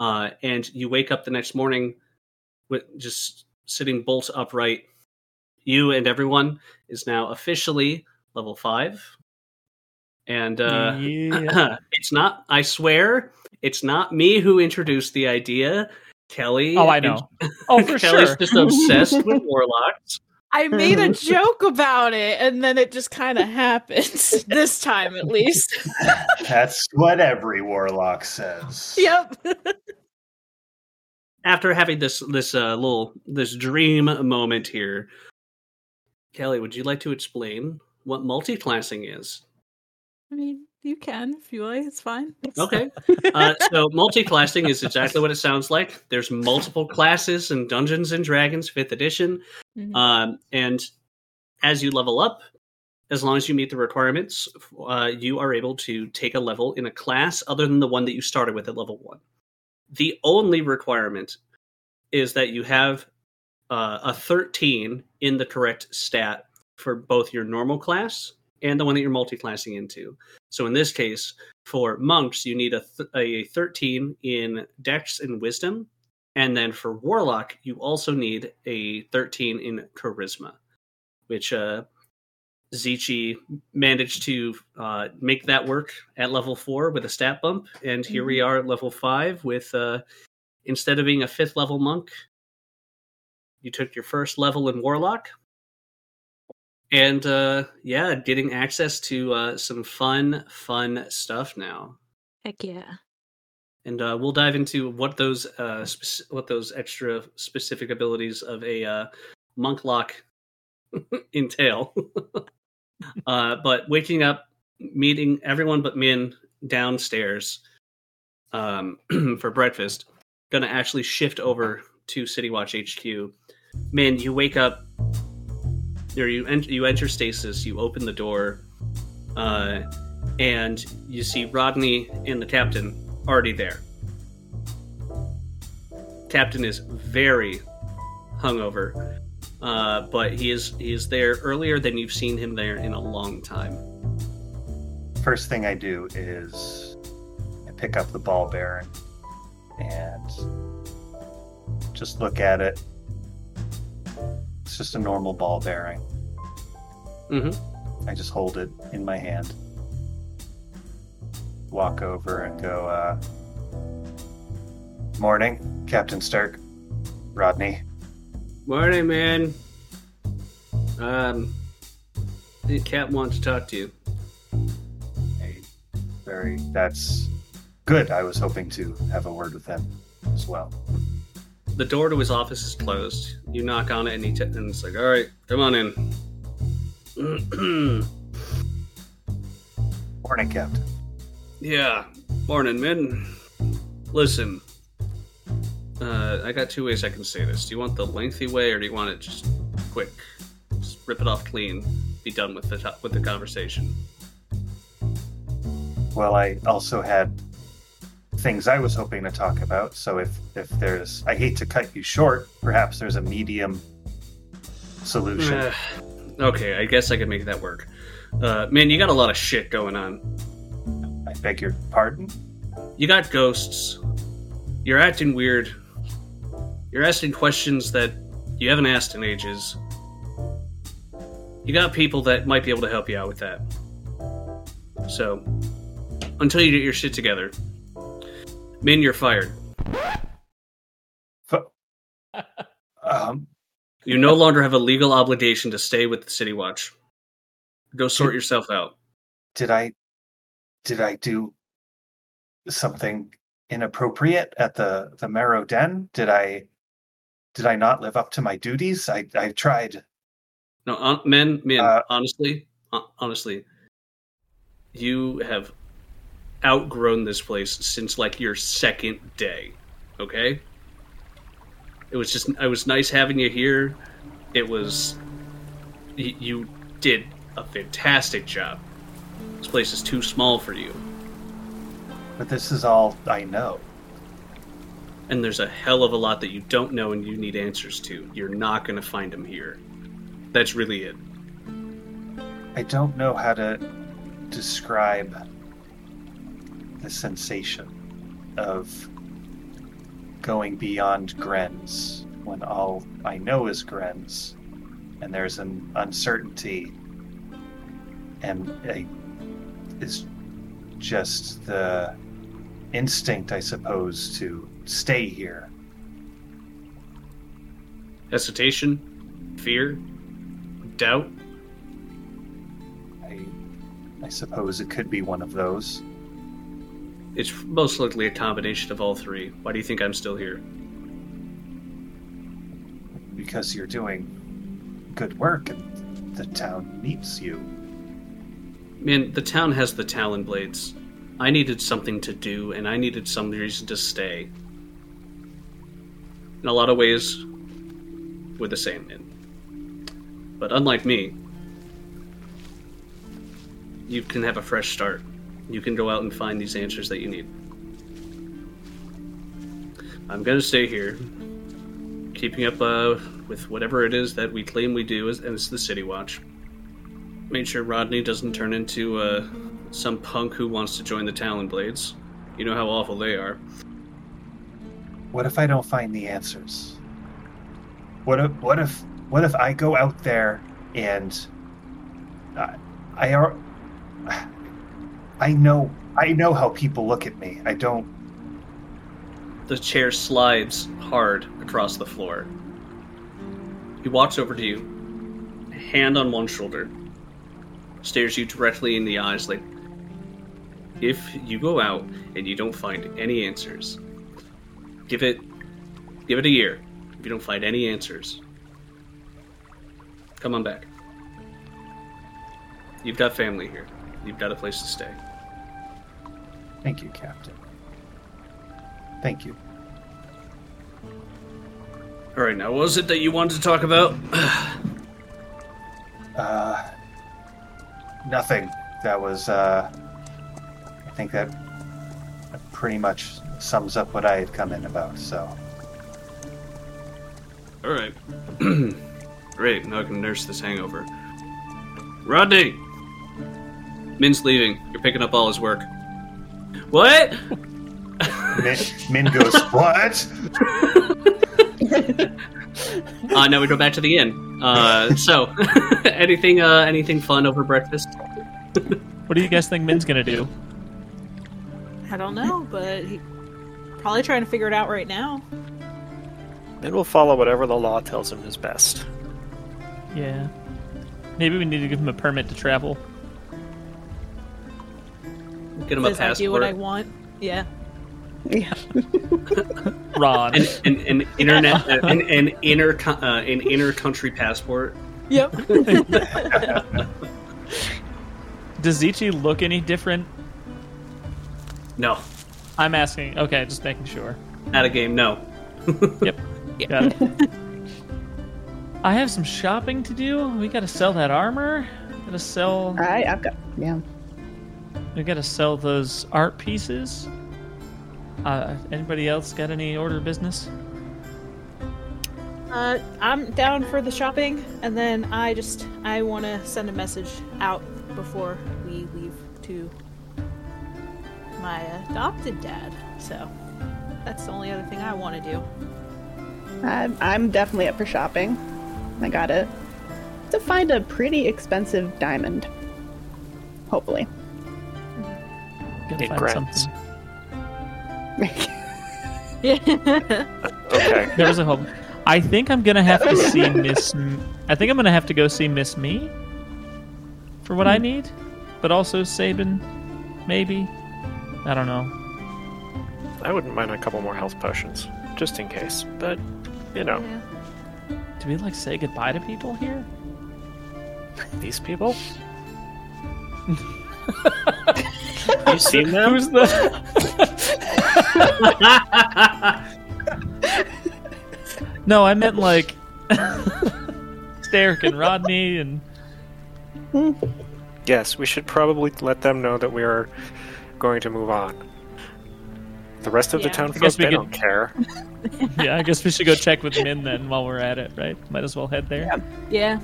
Uh, and you wake up the next morning with just sitting bolt upright. You and everyone is now officially level five. And uh, yeah. it's not, I swear, it's not me who introduced the idea. Kelly. Oh, I and- know. Oh, for Kelly's sure. just obsessed with warlocks. I made a joke about it, and then it just kind of happened. this time, at least. That's what every warlock says. yep. after having this this uh, little this dream moment here, Kelly, would you like to explain what multiclassing is? I mean, you can if you like. It's fine. Okay, uh, so multiclassing is exactly what it sounds like. There's multiple classes in Dungeons and Dragons Fifth Edition, Mhm. um, and as you level up, as long as you meet the requirements, uh, you are able to take a level in a class other than the one that you started with at level one. The only requirement is that you have uh, a 13 in the correct stat for both your normal class and the one that you're multiclassing into. So in this case, for monks, you need a, th- a 13 in dex and wisdom. And then for warlock, you also need a 13 in charisma, which uh, Zichi managed to uh, make that work at level four with a stat bump. And here we are at level five with, uh, instead of being a fifth level monk, you took your first level in warlock. And uh, yeah, getting access to uh, some fun, fun stuff now. Heck yeah. and uh, we'll dive into what those uh, spec- what those extra specific abilities of a uh, monk lock entail. uh, but waking up, meeting everyone but Min downstairs um, for breakfast, gonna actually shift over to City Watch HQ. Min, you wake up. There, you enter, you enter stasis. You open the door, uh, and you see Rodney and the captain already there. Captain is very hungover, uh, but he is he is there earlier than you've seen him there in a long time. First thing I do is I pick up the ball bearing and just look at it. It's just a normal ball bearing. Mm-hmm. I just hold it in my hand. Walk over and go, uh, Morning, Captain Stark. Rodney. Morning, man. Um, the cat wants to talk to you. Hey, very, that's good. I was hoping to have a word with him as well. The door to his office is closed. You knock on it, and he t- and it's like, "All right, come on in." Morning, Captain. Yeah. Morning, men. Listen. Uh, I got two ways I can say this. Do you want the lengthy way, or do you want it just quick? Just rip it off clean. Be done with the with the conversation. Well, I also had things I was hoping to talk about. So if if there's, I hate to cut you short. Perhaps there's a medium solution. Uh, okay, I guess I could make that work. Uh, man, you got a lot of shit going on. I beg your pardon. You got ghosts. You're acting weird. You're asking questions that you haven't asked in ages. You got people that might be able to help you out with that. So, until you get your shit together, Min, you're fired. Um, You no longer have a legal obligation to stay with the City Watch. Go sort yourself out. did I did I do something inappropriate at the the Merrow Den? Did I did I not live up to my duties? I I tried. No, on, men, men. Uh, honestly, honestly, you have outgrown this place since like your second day. Okay. It was just, it was nice having you here. It was you did a fantastic job. This place is too small for you. But this is all I know. And there's a hell of a lot that you don't know and you need answers to. You're not going to find them here. That's really it. I don't know how to describe the sensation of going beyond Brenz when all I know is Brenz, and there's an uncertainty, and a, is just the instinct, I suppose, to stay here. Hesitation, fear, doubt. I, I suppose it could be one of those. It's most likely a combination of all three. Why do you think I'm still here? because you're doing good work and the town needs you. Man, the town has the Talon Blades. I needed something to do, and I needed some reason to stay. In a lot of ways, we're the same, man. But unlike me, you can have a fresh start. You can go out and find these answers that you need. I'm gonna stay here, keeping up uh, with whatever it is that we claim we do, and it's the City Watch. Make sure Rodney doesn't turn into uh, some punk who wants to join the Talon Blades. You know how awful they are. What if I don't find the answers? What if what if what if I go out there and I I are I know I know how people look at me. I don't The chair slides hard across the floor. He walks over to you, hand on one shoulder, stares you directly in the eyes like, if you go out and you don't find any answers, give it, give it a year. If you don't find any answers, come on back. You've got family here. You've got a place to stay. thank you, Captain. Thank you. All right, now what was it that you wanted to talk about? Uh nothing. That was uh I think that pretty much sums up what I had come in about, so All right. Great. Now I can nurse this hangover. Rodney, Min's leaving. You're picking up all his work. What? Min, Min goes, What? Uh, now we go back to the inn. Uh, so, anything, uh, anything fun over breakfast? What do you guys think Min's gonna do? I don't know, but he probably trying to figure it out right now. Min will follow whatever the law tells him is best. Yeah. Maybe we need to give him a permit to travel. Get him a Says I do what I passport, want. Yeah. Yeah. Ron. an, an, an internet, uh, an, an inner, uh, an inner country passport. Yep. Does Ichi look any different? No, I'm asking. Okay, just making sure. not a game. No. Yep. Got it. I have some shopping to do. We gotta sell that armor. Gotta sell. All right, I've got. Yeah. We gotta sell those art pieces. Uh, anybody else got any order business? Uh, I'm down for the shopping, and then I just I want to send a message out before we leave to my adopted dad. So that's the only other thing I want to do. I'm, I'm definitely up for shopping. I got it. To find a pretty expensive diamond. Hopefully. Gotta It find grants. something. Okay. There was a hope. I think I'm gonna have to see Miss. M- I think I'm gonna have to go see Miss Me for what I hmm. need, but also Sabin, maybe. I don't know. I wouldn't mind a couple more health potions, just in case. But, you know, Do we like say goodbye to people here? these people? You seen them? Who's the? no, I meant like. Derek and Rodney and Yes, we should probably let them know that we are going to move on. The rest of the Yeah. town I folk, guess they could- don't care. yeah, I guess we should go check with Min then while we're at it, right? Might as well head there. Yeah.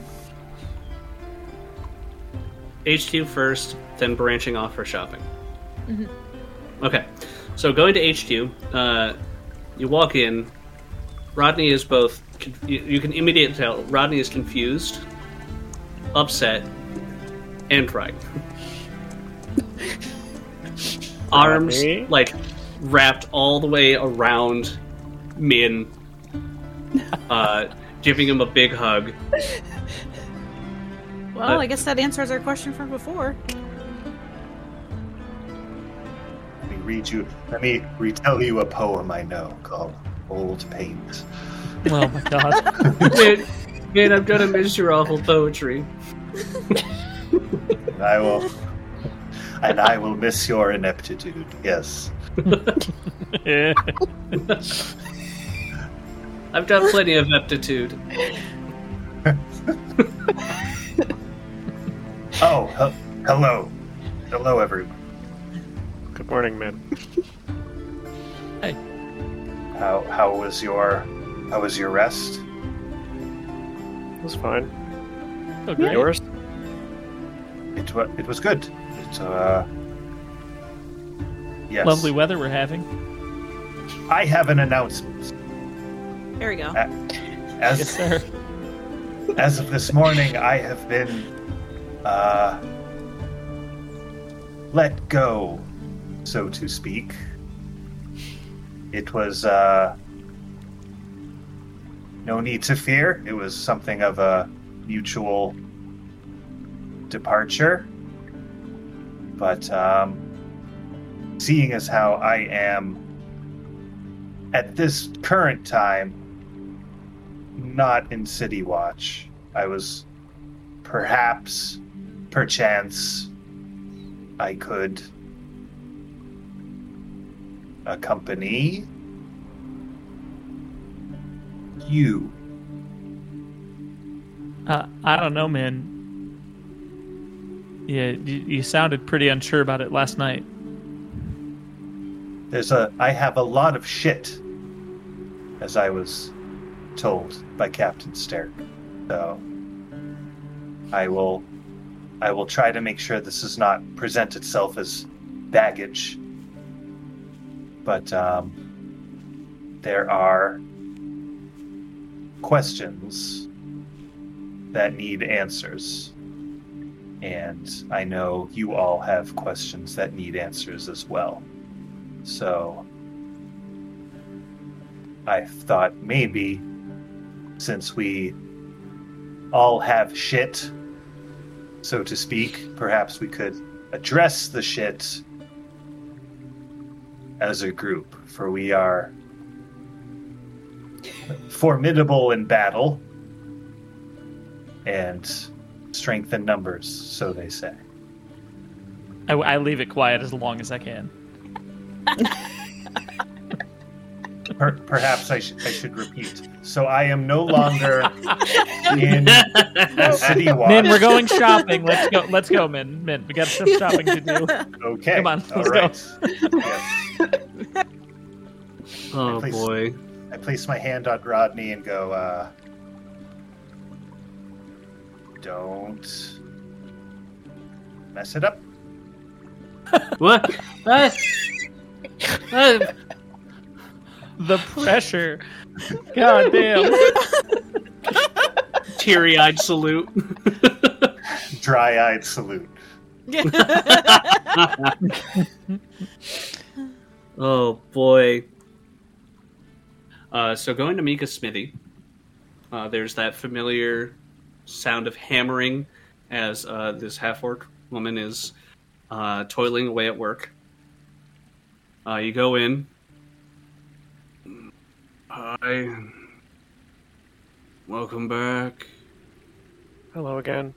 HQ first, then branching off for shopping. Okay, so going to HQ, uh, you walk in. Rodney is both. You, you can immediately tell Rodney is confused, upset, and right. Arms Rodney? like wrapped all the way around Min, uh, giving him a big hug. Well, Uh, I guess that answers our question from before. Let me read you. Let me retell you a poem I know called "Old Paint." Oh my god. man, man, I'm gonna miss your awful poetry. And I will. And I will miss your ineptitude. Yes. Yeah. I've got plenty of aptitude. hello, hello, everyone. Good morning, man. Hey. How how was your how was your rest? It was fine. Oh, great. Yours? It was it was good. It uh. Yes. Lovely weather we're having. I have an announcement. There we go. As Yes, sir. as of this morning, I have been uh, let go, so to speak. It was uh, no need to fear. It was something of a mutual departure. But um, seeing as how I am at this current time not in City Watch. I was perhaps, perchance, I could accompany you. Uh, I don't know, man. Yeah, you, you sounded pretty unsure about it last night. There's a I have a lot of shit, as I was told by Captain Sterk. So I will I will try to make sure this does not present itself as baggage. But um, there are questions that need answers. And I know you all have questions that need answers as well. So I thought maybe since we all have shit, so to speak, perhaps we could address the shit as a group, for we are formidable in battle and strength in numbers, so they say. I, I leave it quiet as long as I can. Per- perhaps I, sh- I should repeat. So I am no longer in the city watch. Min, we're going shopping. Let's go. Let's go, Min. Min, we got some shopping to do. Okay. Come on, All let's go. right. Yes. Oh Please. boy. I place my hand on Rodney and go, uh, don't mess it up. What? Uh, uh, The pressure. God damn. teary-eyed salute. Dry eyed salute. oh boy. Uh, so going to Mika's smithy, uh, there's that familiar sound of hammering as uh, this half-orc woman is uh, toiling away at work. Uh, you go in. Hi. Welcome back. Hello again.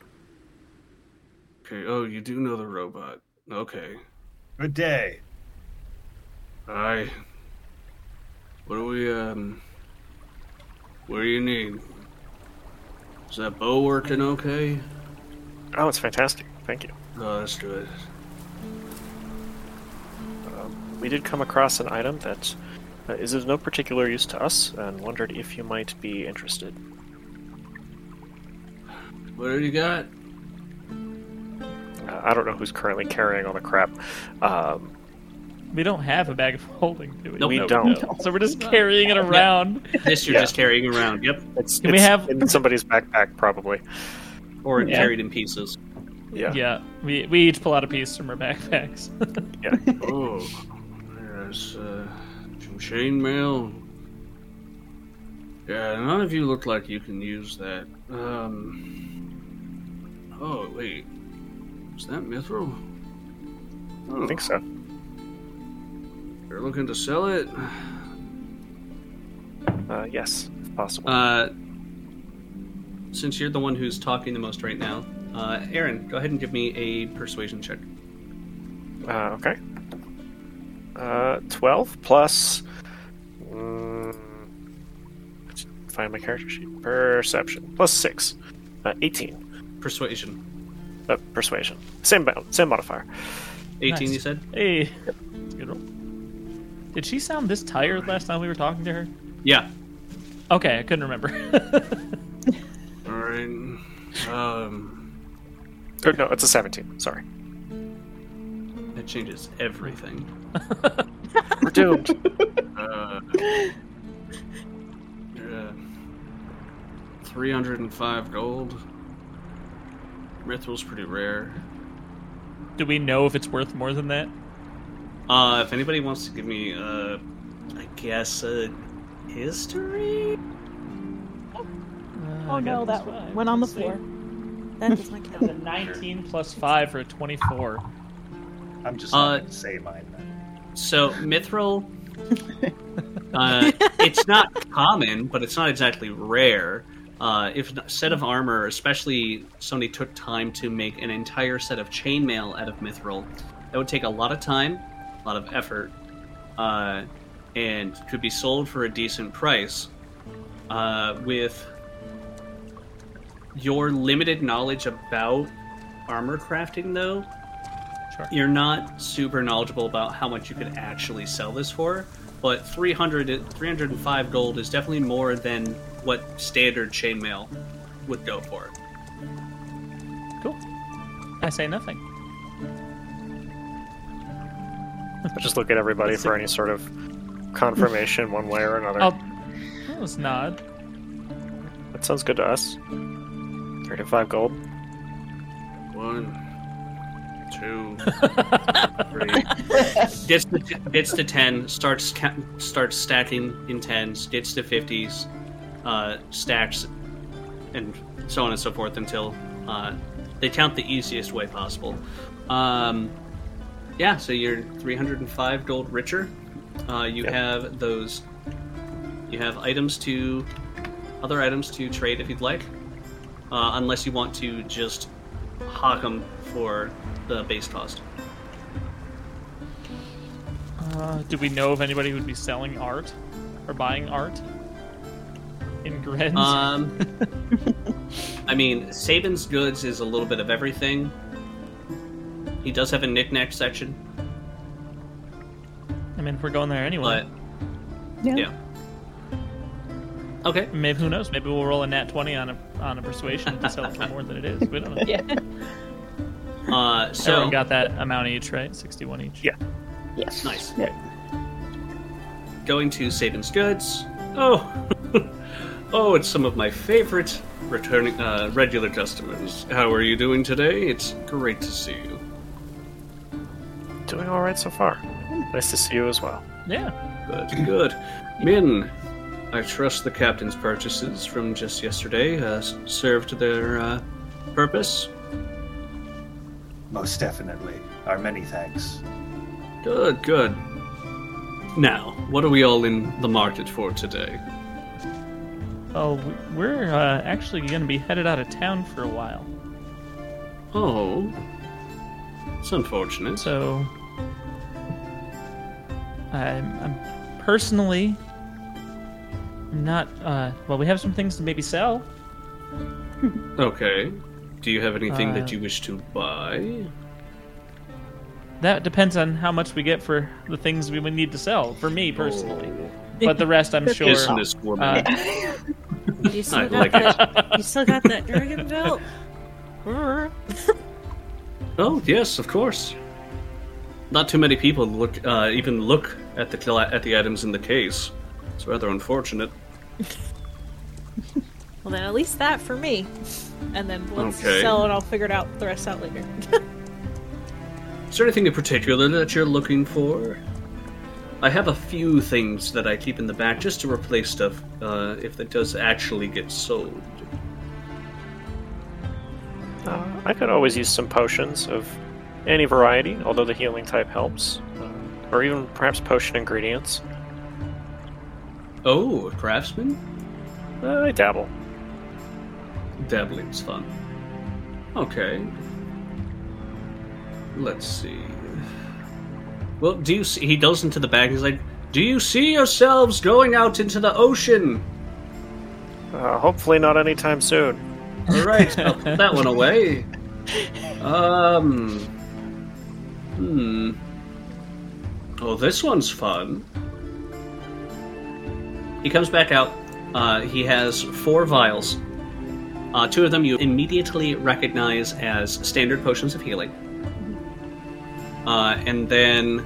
Okay. Oh, you do know the robot. Okay. Good day. Hi. What do we um? What do you need? Is that bow working okay? Oh, it's fantastic. Thank you. Oh, that's good. We did come across an item that uh, is of no particular use to us and wondered if you might be interested. What do you got? Uh, I don't know who's currently carrying all the crap. Um, We don't have a bag of holding, do we? Nope. we Nope. don't. So we're just carrying it around. This you're Yeah. just carrying around. Yep. It's, Can we have- in somebody's backpack, probably. Or Yeah. carried in pieces. Yeah. Yeah, we, we each pull out a piece from our backpacks. Yeah. Oh, there's uh, some chainmail. Yeah, none of you look like you can use that. Um. Oh wait, is that mithril? Oh, I think so. You're looking to sell it? Uh, yes, if possible. Uh, since you're the one who's talking the most right now, uh, Aaron, go ahead and give me a persuasion check. Uh, okay. Uh, 12 plus. Mm, find my character sheet. Perception. Plus 6. Uh, 18. Persuasion. Uh, persuasion. Same, bo- same modifier. 18, Nice. you said? hey, that's a good roll. Did she sound this tired last time we were talking to her? Yeah. Okay, I couldn't remember. All right. Um, Oh, no, it's a 17. Sorry. That changes everything. We're doomed. Uh, uh, 305 gold. Mithril's pretty rare. Do we know if it's worth more than that? Uh, if anybody wants to give me, uh, I guess, a history? Oh no, that went on the floor. That doesn't count. 19 plus 5 for a 24. I'm just Uh, going to say mine then. So, Mithril, uh, it's not common, but it's not exactly rare. Uh, if a set of armor, especially somebody took time to make an entire set of chainmail out of Mithril, that would take a lot of time, a lot of effort, uh, and could be sold for a decent price. Uh, with your limited knowledge about armor crafting, though, Sure. you're not super knowledgeable about how much you could actually sell this for, but 300, 305 gold is definitely more than what standard chainmail would go for. Cool. I say nothing. I just look at everybody for any sort of confirmation one way or another. I'll that was nod. That sounds good to us. 35 gold. One, two, three. Gets to gets to ten. Starts ca- starts stacking in tens. Gets to fifties. Uh, stacks, and so on and so forth until uh, they count the easiest way possible. Um, yeah, so you're 305 gold richer. Uh, you Yeah. have those. You have items to, other items to trade if you'd like, uh, unless you want to just hawk them for the base cost. Uh, do we know if anybody who'd be selling art or buying art in Brenz? Um, I mean, Saban's goods is a little bit of everything. He does have a knickknack section, I mean, if we're going there anyway. but Yeah. yeah. Okay. Maybe who knows? Maybe we'll roll a nat twenty on a on a persuasion to sell it for more than it is. We don't know. Yeah. Uh, so Everyone got that amount each, right? Sixty-one each. Yeah. Yes. Nice. Yeah. going to Saban's goods. Oh, oh, it's some of my favorite returning uh, regular customers. How are you doing today? It's great to see you. Doing alright so far. Nice to see you as well. Yeah. Good, good. Min, I trust the captain's purchases from just yesterday uh, s- served their uh, purpose. Most definitely. Our many thanks. Good, good. Now, what are we all in the market for today? Oh, we- we're uh, actually going to be headed out of town for a while. Oh, it's unfortunate. So, I'm, I'm personally not. Uh, well, we have some things to maybe sell. Okay. Do you have anything Uh, that you wish to buy? That depends on how much we get for the things we would need to sell. For me personally, but the rest, I'm sure. Business woman. Uh, You still I got like it. that? You still got that dragon belt? Oh yes, of course. Not too many people look uh, even look at the at the items in the case. It's rather unfortunate. Well, then at least that for me. And then once Okay. sell it, I'll figure it out the rest out later. Is there anything in particular that you're looking for? I have a few things that I keep in the back just to replace stuff uh, if it does actually get sold. Uh, I could always use some potions of any variety, although the healing type helps. Uh, or even perhaps potion ingredients. Oh, a craftsman? Uh, I dabble. Dabbling's fun. Okay. Let's see. Well, do you see? He goes into the bag. He's like, "Do you see yourselves going out into the ocean?" Uh, hopefully not anytime soon. All right, I'll put that one away. Um. Hmm. Oh, this one's fun. He comes back out. Uh, he has four vials. Uh, two of them you immediately recognize as standard potions of healing. Uh, and then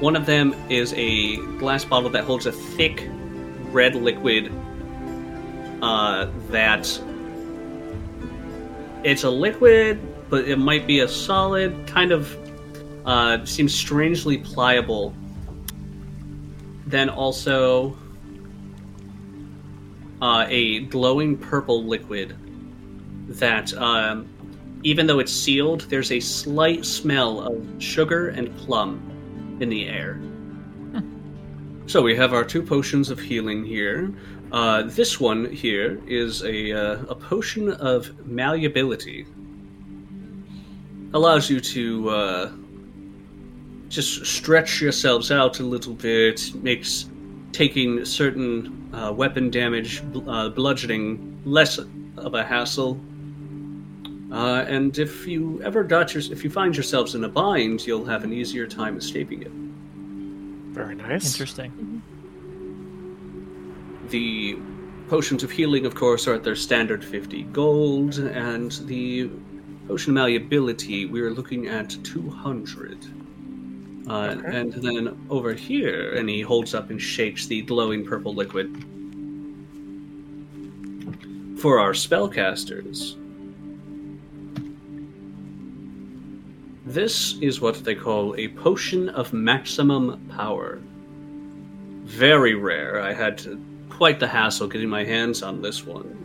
one of them is a glass bottle that holds a thick red liquid uh, that it's a liquid, but it might be a solid, kind of uh, seems strangely pliable. Then also uh, a glowing purple liquid that, um, even though it's sealed, there's a slight smell of sugar and plum in the air. So we have our two potions of healing here. Uh, this one here is a, uh, a potion of malleability. Allows you to uh, just stretch yourselves out a little bit, makes taking certain uh, weapon damage, uh, bludgeoning, less of a hassle. Uh, and if you ever got your, if you find yourselves in a bind, you'll have an easier time escaping it. Very nice. Interesting. The potions of healing, of course, are at their standard 50 gold, and the potion of malleability, we are looking at 200. Uh, Okay. And then over here, and he holds up and shakes the glowing purple liquid. For our spellcasters, this is what they call a potion of maximum power very rare. I had to, quite the hassle getting my hands on this one.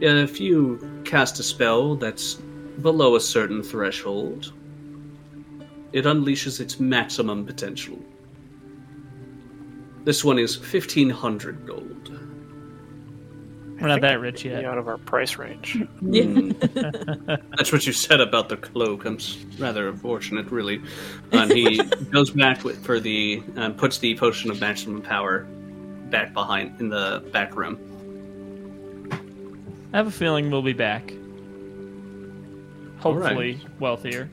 If you cast a spell that's below a certain threshold, it unleashes its maximum potential. This one is 1500 gold. We're not that rich yet. out of our price range. Hmm. That's what you said about the cloak. I'm rather unfortunate, really. And he goes back with, for the and puts the potion of maximum power back behind in the back room. I have a feeling we'll be back. All right. Hopefully, wealthier.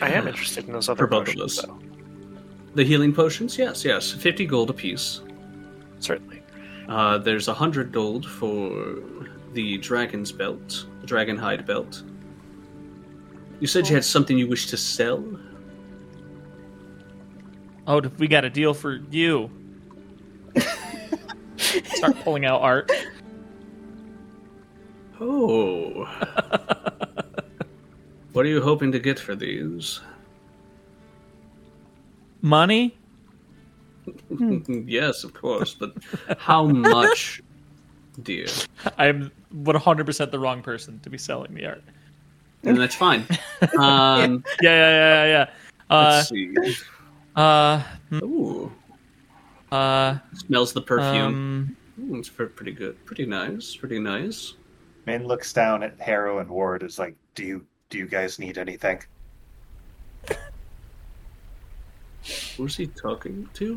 I am interested in those other For both of potions, us. though. The healing potions, yes, yes, fifty gold apiece. Certainly. Uh, there's a hundred gold for the dragon's belt, the dragon hide belt. You said you had something you wish to sell. Oh, we got a deal for you. Start pulling out art. Oh. What are you hoping to get for these? Money? yes, of course, but how much, dear? I'm 100% the wrong person to be selling the art. And that's fine. Um, Yeah, yeah, yeah, yeah. Uh, let's see. uh, Ooh, uh, smells the perfume. um, Ooh, it's pretty good. Pretty nice. Pretty nice. Min looks down at Harrow and Ward. Is like, do you do you guys need anything? Who's he talking to?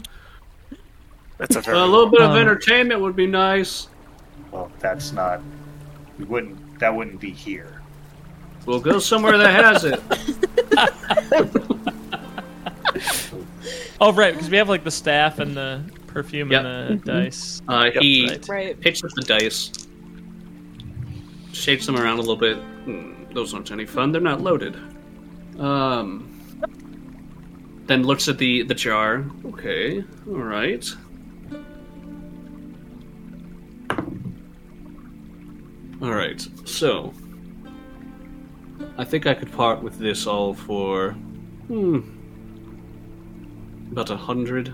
That's a very a little bit of Um, entertainment would be nice. Well, that's not. We wouldn't. That wouldn't be here. We'll go somewhere that has it. Oh, right, because we have like the staff and the perfume Yep. and the dice. Uh, he right. Right. picks up the dice, shakes them around a little bit. Hmm, those aren't any fun. They're not loaded. Um. Then looks at the the jar. Okay, all right. All right. So, I think I could part with this all for hmm about a hundred.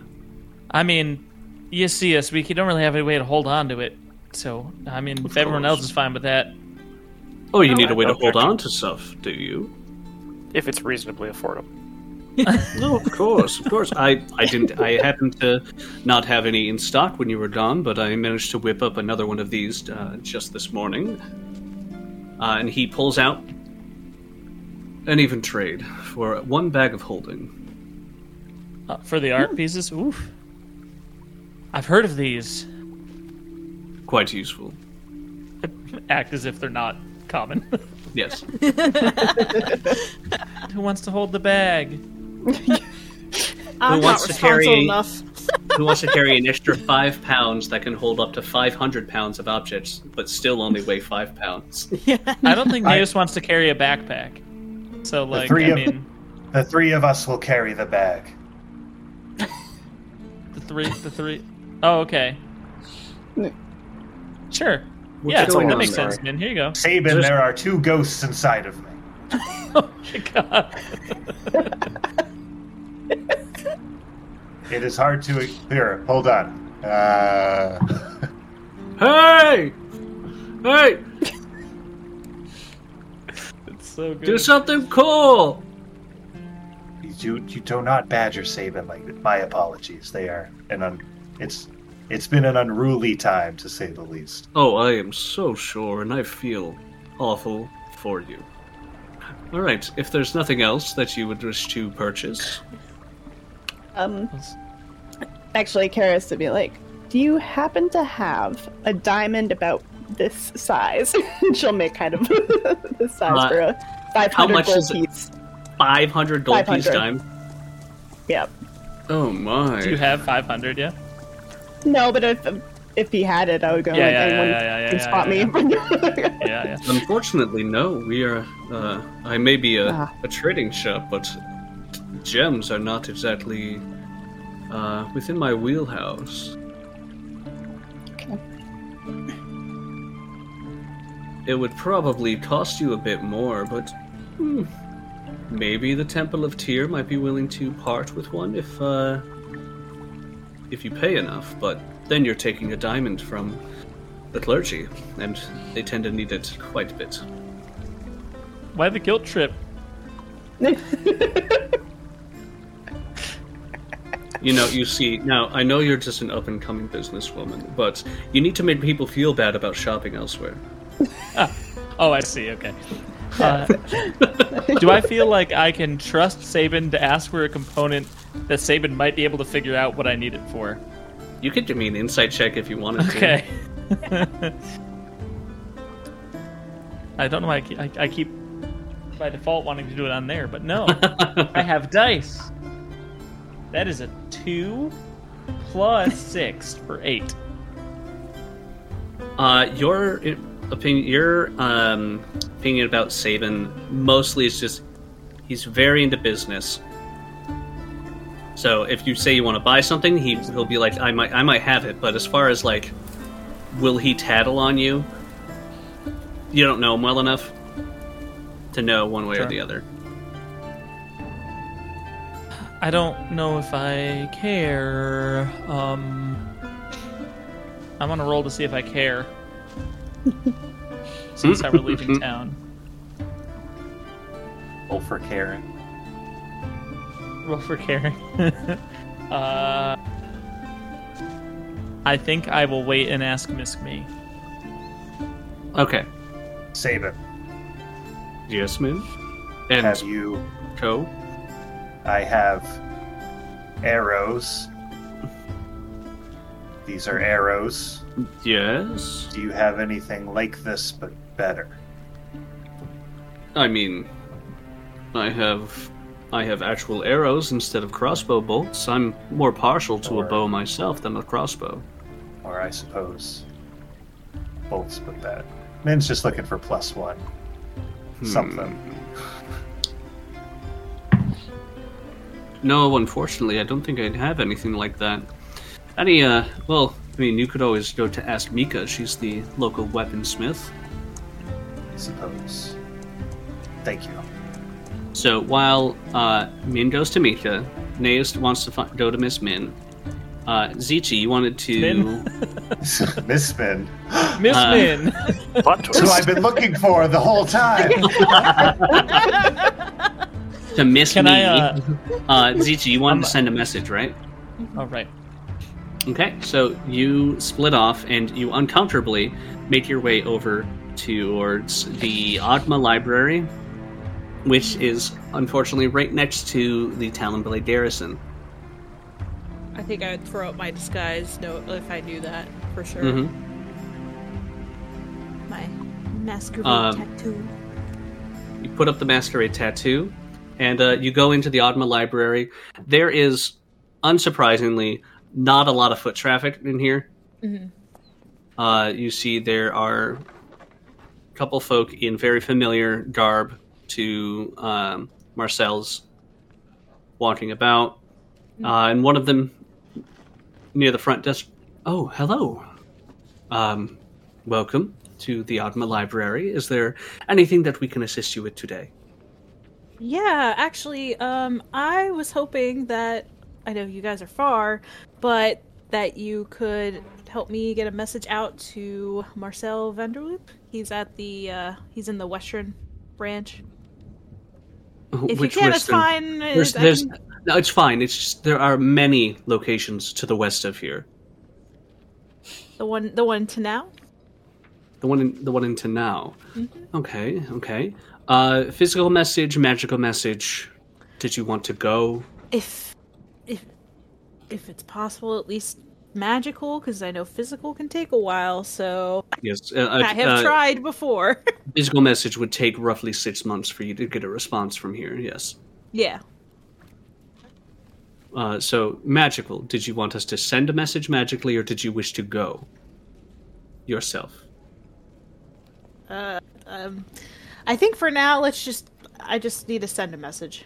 I mean, you see us, we don't really have any way to hold on to it. So, I mean, if everyone else is fine with that. Oh, you need a way to hold on to stuff, do you? If it's reasonably affordable. No, of course, of course. I, I didn't. I happened to not have any in stock when you were gone, but I managed to whip up another one of these uh, just this morning. Uh, and he pulls out an even trade for one bag of holding. Uh, for the art pieces, oof. I've heard of these. Quite useful. Act as if they're not common. Yes. Who wants to hold the bag? I'm wants not to carry- enough. Who wants to carry an extra five pounds that can hold up to five hundred pounds of objects, but still only weigh five pounds? Yeah. I don't think I- Neus wants to carry a backpack. So, like, three I of- mean, The three of us will carry the bag. the three, the three. Oh, okay. Sure. What's yeah, going that makes sense, man. Here you go. Saban, Just- there are two ghosts inside of me. Oh my god. It is hard to. Here, hold on. Uh, Hey! Hey! It's so good. Do something cool! you you do not badger Saban like that. My apologies. They are an un. It's it's been an unruly time to say the least. Oh, I am so sure, and I feel awful for you. Alright, if there's nothing else that you would wish to purchase, Um, actually, Karis to be like, do you happen to have a diamond about this size? And She'll make kind of this size Uh, for a 500 much gold is piece. 500 gold piece 500. dime. Yep. Oh my. Do you have 500, yeah? No, but if if he had it, I would go Yeah, like yeah, anyone yeah, yeah, yeah, can yeah, spot yeah, me. Yeah, yeah. Unfortunately, no. We are. Uh, I may be a, Ah. a trading shop, but gems are not exactly uh, within my wheelhouse. Okay. It would probably cost you a bit more, but hmm, maybe the Temple of Tyr might be willing to part with one if uh, if you pay enough. But then you're taking a diamond from the clergy, and they tend to need it quite a bit. Why the guilt trip? You know, you see, now I know you're just an up and coming businesswoman, but you need to make people feel bad about shopping elsewhere. Oh, I see. Okay. Uh, do I feel like I can trust Saban to ask for a component that Saban might be able to figure out what I need it for? You could give me an insight check if you wanted to. Okay. I don't know why I keep, I, I keep by default wanting to do it on there, but no. I have dice. That is a two plus six for eight. Uh, your opinion, your um, opinion about Saban mostly is just he's very into business. So if you say you want to buy something, he he'll be like, I might I might have it, but as far as like, will he tattle on you? You don't know him well enough to know one way or the other. I don't know if I care. Um, I'm on a roll to see if I care. Since I were leaving town. Roll for Karen. Roll for caring. uh, I think I will wait and ask Miss Me. Okay. Saban, Yes, ma'am. And have you? Co. I have arrows These are arrows. Yes. Do you have anything like this but better? I mean, I have I have actual arrows instead of crossbow bolts. I'm more partial to Or- a bow myself than a crossbow. Or I suppose bolts but that. Min's just looking for plus one. Hmm. Something. No, unfortunately, I don't think I'd have anything like that. Any, uh, well, I mean, you could always go to ask Mika. She's the local weaponsmith. I suppose. Thank you. So while uh, Min goes to Mika, Naist wants to fi- go to Miss Min. Uh, Zichi, you wanted to Min? Miss Min, Miss Uh, Min. Plot who twist. I've been looking for the whole time. to Miss Can Me. I, uh, uh, Zichi, you wanted I'm- to send a message, right? All right. Okay, so you split off and you uncomfortably make your way over towards the Agma Library, which is unfortunately right next to the Talonblade Garrison. I think I'd throw up my disguise note if I knew that for sure. hmm My masquerade Um, tattoo. You put up the Masquerade tattoo, and uh, you go into the Agma Library. There is, unsurprisingly, not a lot of foot traffic in here. Mhm. Uh, you see there are a couple folk in very familiar garb to um, Marcel's walking about, uh, and one of them near the front desk. Oh, hello. Um, welcome to the Agma Library. Is there anything that we can assist you with today? Yeah, actually, um, I was hoping that I know you guys are far, but that you could help me get a message out to Marcel Vanderloop. He's at the uh, he's in the western branch. If Which you can, it's fine. There's, there's, no, it's fine. It's just there are many locations to the west of here. the one the one to now. The one in the one into now. Mm-hmm. Okay, okay. Uh, physical message, magical message. Did you want to go? If if if it's possible, at least magical, because I know physical can take a while. So Yes. Uh, I have uh, tried before. Physical message would take roughly six months for you to get a response from here. Yes. yeah. Uh, so magical. Did you want us to send a message magically, or did you wish to go yourself? Uh, um, I think for now, let's just. I just need to send a message.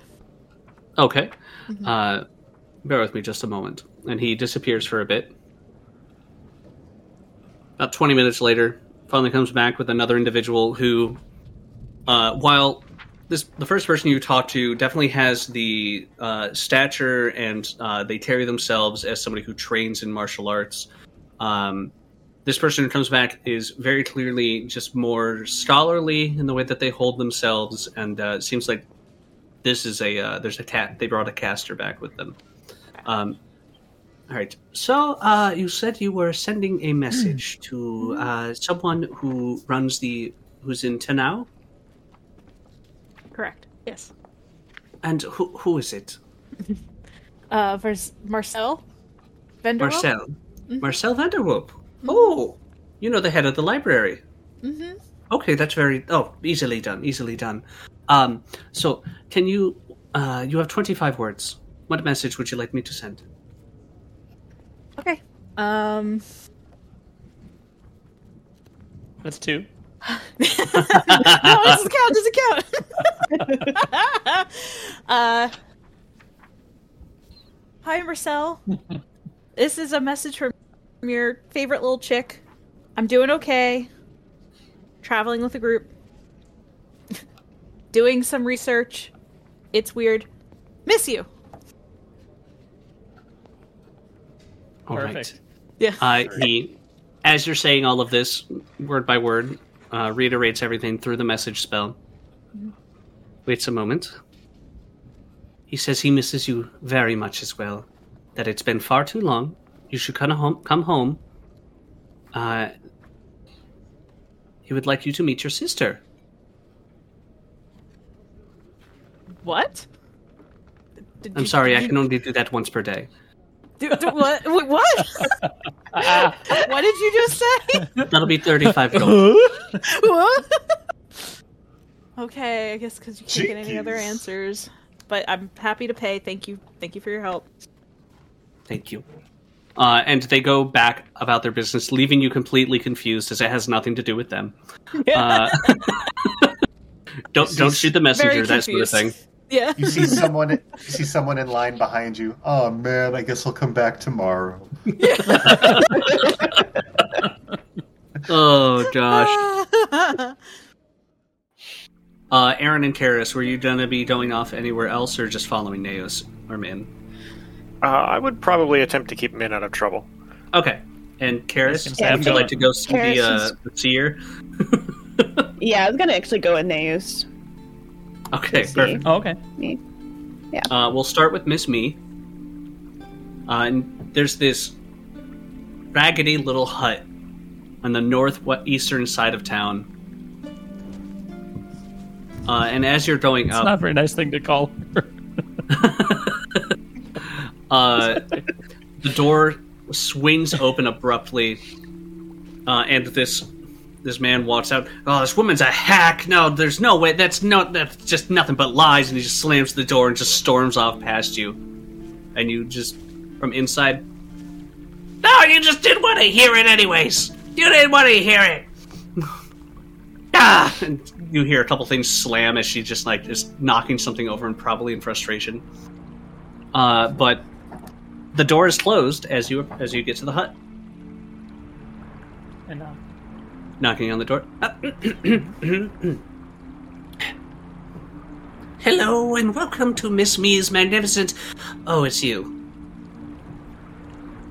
Okay. Uh, bear with me just a moment. And he disappears for a bit. About 20 minutes later, finally comes back with another individual who, uh, while this the first person you talk to definitely has the uh, stature and uh, they carry themselves as somebody who trains in martial arts. Um, this person who comes back is very clearly just more scholarly in the way that they hold themselves, and uh, it seems like this is a uh, there's a they brought a caster back with them um all right so uh you said you were sending a message to uh someone who runs the who's in Tanao Correct. Yes. and who who is it Uh, vers- Marcel. Vanderwell? Marcel Marcel Vanderwolp oh you know the head of the library Mm-hmm. okay that's very oh easily done easily done um so can you uh you have 25 words what message would you like me to send Okay. Um. That's two. no, it doesn't count. Doesn't count. uh. Hi, Marcel. this is a message from your favorite little chick. I'm doing okay. Traveling with a group. Doing some research. It's weird. Miss you. All right. Yeah. Uh, he, as you're saying all of this, word by word, uh, reiterates everything through the message spell. Waits a moment. He says he misses you very much as well. That it's been far too long. You should come home. Come home. Uh, he would like you to meet your sister. What? Did I'm you- sorry, I you- can only do that once per day. Do, do, what? Wait, what? what did you just say? That'll be 35 gold. okay, I guess because you can't get any other answers. But I'm happy to pay. Thank you. Thank you for your help. Thank you. Uh, and they go back about their business, leaving you completely confused as it has nothing to do with them. Uh, don't don't shoot the messenger, Very that sort of thing. Yeah. You see someone. You see someone in line behind you. Oh man, I guess I'll come back tomorrow. Oh, Josh. Uh, Aaron and Karis, were you going to be going off anywhere else or just following Neus or Min? Uh, I would probably attempt to keep Min out of trouble. Okay. And Karis, Just have would you like to go see the, uh, is- the seer? Yeah, I was gonna actually go with Neus. Okay, See. perfect. Oh, okay. Uh, we'll start with Miss Me. Uh, and there's this raggedy little hut on the northeastern side of town. Uh, and as you're going It's up, not a very nice thing to call her. uh, the door swings open abruptly, uh, and this this man walks out. Oh, this woman's a hack. No, there's no way. That's no. That's just nothing but lies. And he just slams the door and just storms off past you. And you just from inside. No, you just didn't want to hear it, anyways. You didn't want to hear it. ah! And you hear a couple things slam as she just like is knocking something over and probably in frustration. Uh, but the door is closed as you as you get to the hut. And, uh, Knocking on the door. Hello and welcome to Miss Me's magnificent. Oh, it's you.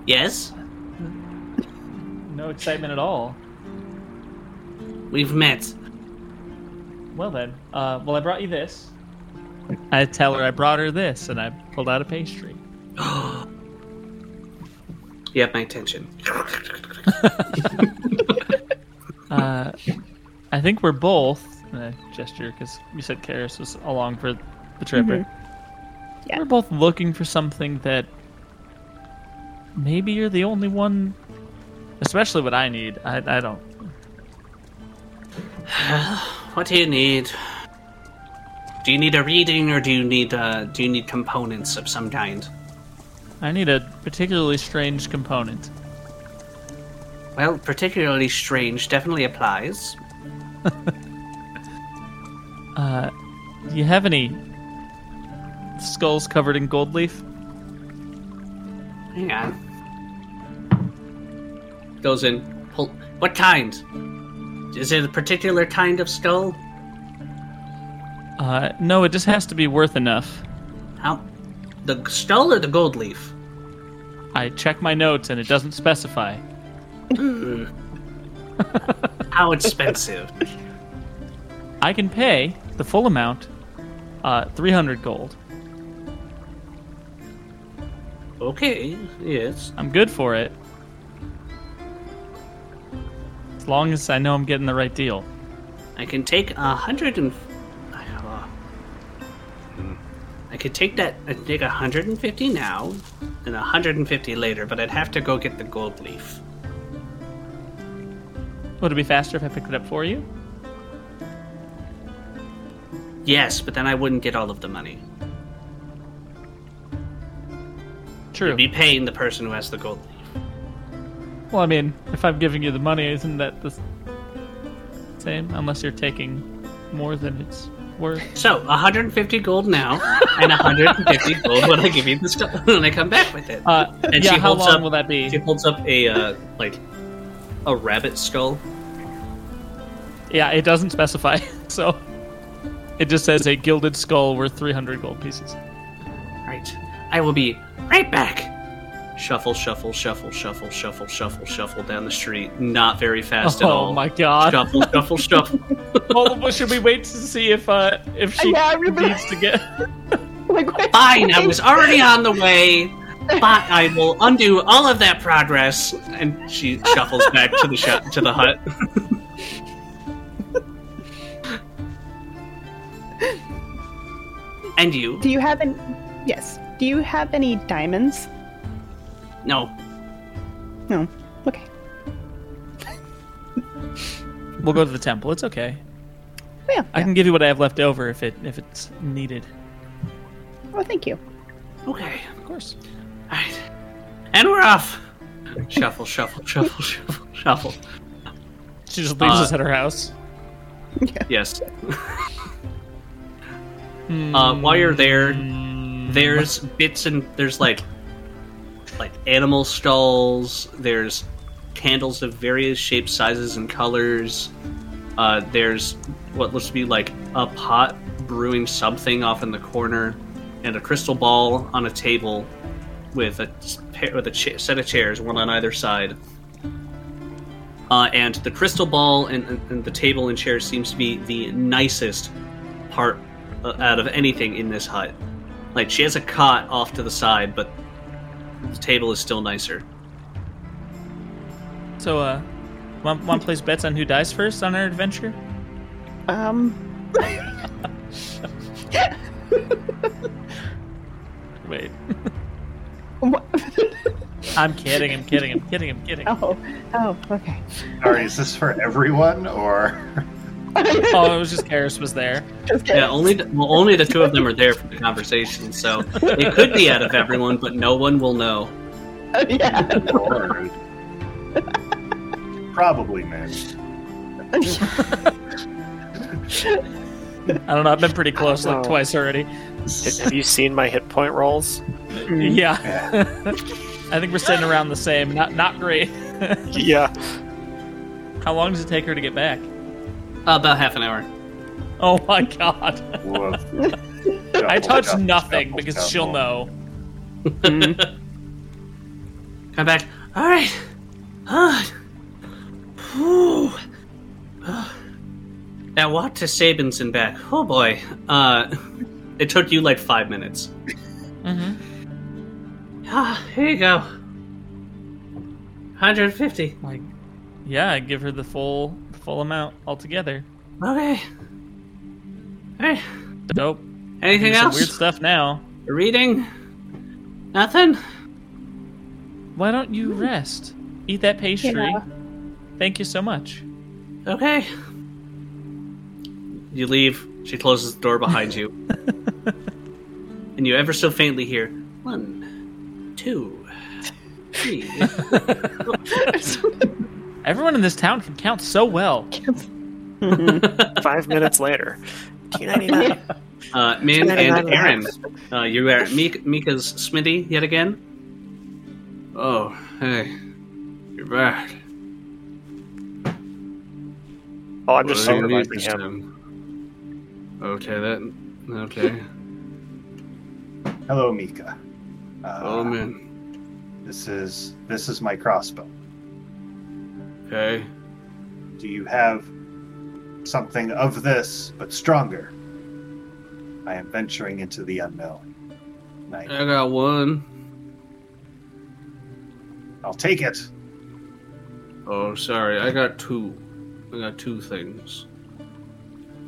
Yes, no excitement at all. we've met. Well then, uh, well I brought you this. I tell her I brought her this, and I pulled out a pastry. You have my attention. Uh, I think we're both. And I gesture because you said Karis was along for the trip. right? Yeah. We're both looking for something that maybe you're the only one, especially what I need. I, I don't. What do you need? Do you need a reading, or do you need uh, do you need components of some kind? I need a particularly strange component. Well, particularly strange definitely applies. Uh, do you have any skulls covered in gold leaf? Hang on. Goes in. Pull. What kind? Is it a particular kind of skull? Uh, no, it just has to be worth enough. How? The skull or the gold leaf? I check my notes and it doesn't specify. How expensive? I can pay the full amount, uh, 300 gold. okay, yes. I'm good for it. As long as I know I'm getting the right deal. I can take a hundred and. uh. I could take that. I could take a hundred and fifty now, and a hundred and fifty later. But I'd have to go get the gold leaf. Would it be faster if I picked it up for you? Yes, but then I wouldn't get all of the money. True. I'd be paying the person who has the gold leaf. Well, I mean, if I'm giving you the money, isn't that the same? Unless you're taking more than it's worth. So, 150 gold now, and 150 gold when I give you the stuff when I come back with it. Uh, And yeah, she how holds long up- will that be? She holds up a uh, like a rabbit skull. Yeah, it doesn't specify, so it just says a gilded skull worth 300 gold pieces. Right, I will be right back. Shuffle, shuffle, shuffle, shuffle, shuffle, shuffle, shuffle down the street. Not very fast at all. oh my god! Shuffle, shuffle, shuffle. well, well, should we wait to see if uh if she Yeah, needs to get? Like, wait, Fine, I was already on the way. But I will undo all of that progress. And she shuffles back to the sh- to the hut. and you? Do you have any? Yes. Do you have any diamonds? No. No. Okay. We'll go to the temple. It's okay. Yeah. I yeah. can give you what I have left over if it if it's needed. Oh, thank you. Okay. Of course. All right. And we're off. Shuffle, shuffle, shuffle, shuffle, shuffle. She just leaves Uh, us at her house. Yes. Uh, while you're there, there's bits and there's like like animal skulls. There's candles of various shapes, sizes, and colors. Uh, there's what looks to be like a pot brewing something off in the corner, and a crystal ball on a table with a with a cha- set of chairs, one on either side. Uh, and the crystal ball and, and, and the table and chairs seems to be the nicest part uh, out of anything in this hut. Like she has a cot off to the side, but the table is still nicer. So, uh, want, want to place bets on who dies first on our adventure? Um. Wait. what- I'm kidding. I'm kidding. I'm kidding. I'm kidding. oh. Oh. Okay. Sorry, is this for everyone or? Oh, it was just Karis was there. Just. Yeah, only the, well, only the two of them are there for the conversation, so it could be out of everyone, but no one will know. Oh, yeah. Lord. Probably missed. I don't know. I've been pretty close, like Oh. twice already. Have have you seen my hit point rolls? Yeah, Yeah. I think we're sitting around the same. Not not great. Yeah. How long does it take her to get back? Uh, about half an hour. Oh my god! I touch Shuffle, nothing shuffle, because she'll know. Come back. All right. Ah. Whew. Ah. Now walk to Saban's and back. Oh boy. Uh, it took you like five minutes. Mm-hmm. Ah, here you go. 150. Like, yeah, I give her the full full amount altogether. Okay. Hey, Dope. anything else? weird stuff now. Reading? Nothing? Why don't you rest? Eat that pastry. Yeah. Thank you so much. Okay. You leave. She closes the door behind you. and you ever so faintly hear one, two, three. Everyone in this town can count so well. Five minutes later. Two ninety nine. Uh, Min and Aaron, uh, you are Mik- Mika's smithy yet again? Oh, hey. You're back. Oh, I'm just What do supervising this him. time? Okay, that. Okay. Hello, Mika. Uh, Oh, man. This is this is my crossbow. Okay. Do you have something of this but stronger? I am venturing into the unknown. I, I got one. I'll take it. Oh, sorry. I got two. I got two things.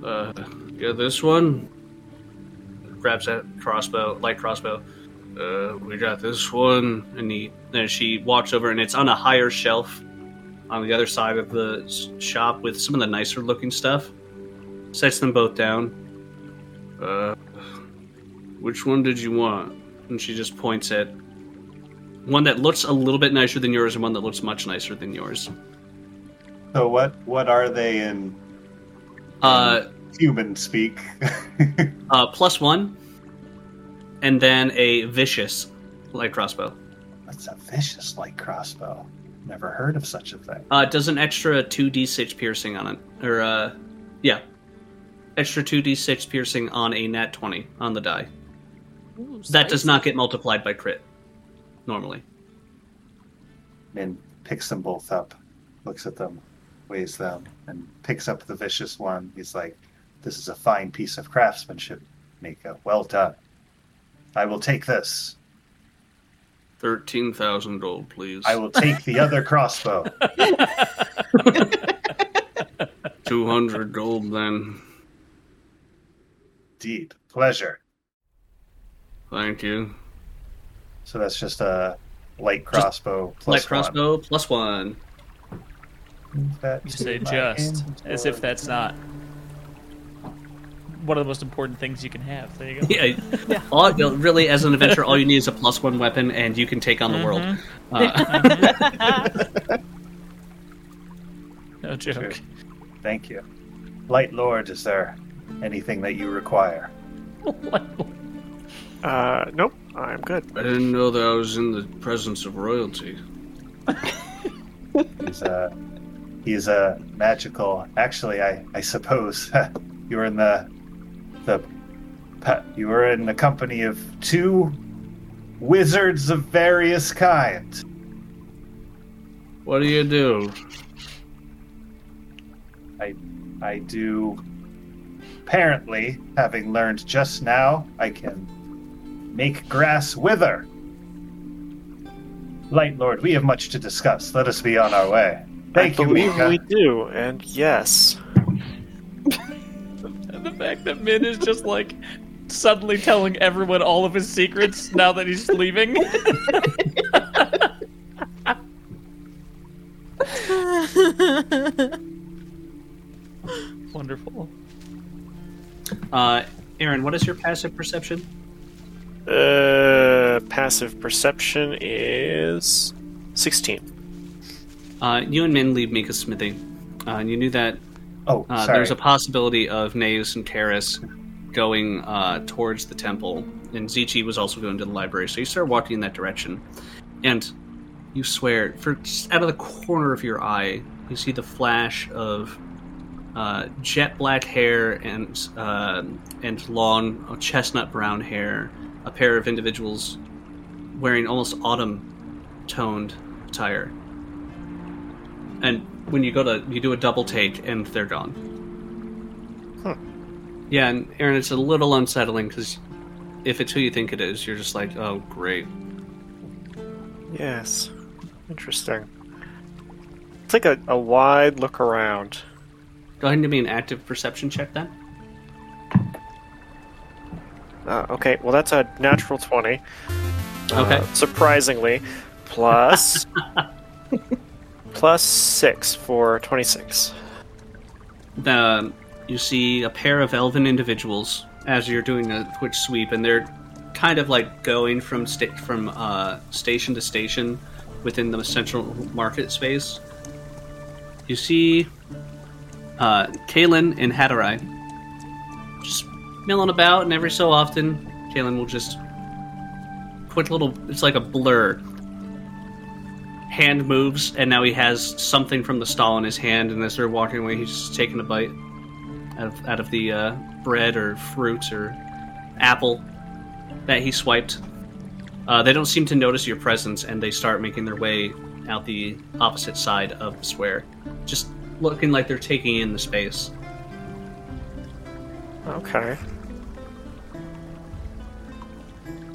Uh, yeah, this one. Grabs that crossbow, light crossbow. Uh, we got this one, and he then she walks over, and it's on a higher shelf on the other side of the shop with some of the nicer looking stuff. Sets them both down. Uh, which one did you want? And she just points at one that looks a little bit nicer than yours, and one that looks much nicer than yours. So what what are they in Uh, human speak? uh, plus one, and then a vicious light crossbow. That's a vicious light crossbow. Never heard of such a thing. Uh, it does an extra two d six piercing on it, or uh, yeah, extra two d six piercing on a nat twenty on the die. That does not get multiplied by crit normally. Min picks them both up, looks at them, weighs them, and picks up the vicious one. He's like, This is a fine piece of craftsmanship, Mika. Well done. I will take this. Thirteen thousand gold, please. I will take the other crossbow. Two hundred gold, then. Indeed. Pleasure. Thank you. So that's just a light crossbow plus Light crossbow plus one. One. You say just, as if that's not one of the most important things you can have. There you go. Yeah, All, really, as an adventurer, all you need is a plus one weapon, and you can take on the world. Mm-hmm. Uh, No joke. Sure. Thank you. Light Lord, is there anything that you require? Uh, nope, I'm good. I didn't know that I was in the presence of royalty. He's a he's a magical. Actually, I I suppose you were in the the pa- you were in the company of two wizards of various kinds. What do you do? I I do. Apparently, having learned just now, I can make grass wither. Light Lord, we have much to discuss. Let us be on our way. Thank I you, believe Mika. we do, and yes. And the fact that Min is just like suddenly telling everyone all of his secrets now that he's leaving. Wonderful. Uh, Aaron, what is your passive perception? Uh, passive perception is 16. Uh, you and Min leave Mika's smithy. Uh, and you knew that Oh, uh, there's a possibility of Neus and Karis going uh, towards the temple, and Zichi was also going to the library. So you start walking in that direction, and you swear, for just out of the corner of your eye, you see the flash of uh, jet black hair and uh, and long uh, chestnut brown hair. A pair of individuals wearing almost autumn toned attire. And when you go to you do a double take and they're gone. Yeah, and Aaron, it's a little unsettling because if it's who you think it is, you're just like, oh, great. Yes. Interesting. Take a, a wide look around. Go ahead and give me an active perception check then. Uh, okay, well, that's a natural 20. Okay. Uh, surprisingly. Plus. plus 6 for 26. The, you see a pair of elven individuals as you're doing a quick sweep, and they're kind of like going from sta- from uh, station to station within the central market space. You see uh, and Hadarai just milling about, and every so often, Kalen will just quick little. It's like a blur. Hand moves, and now he has something from the stall in his hand, and as they're walking away, he's just taking a bite out of, out of the uh, bread or fruit or apple that he swiped. Uh, they don't seem to notice your presence, and they start making their way out the opposite side of the square, just looking like they're taking in the space. Okay.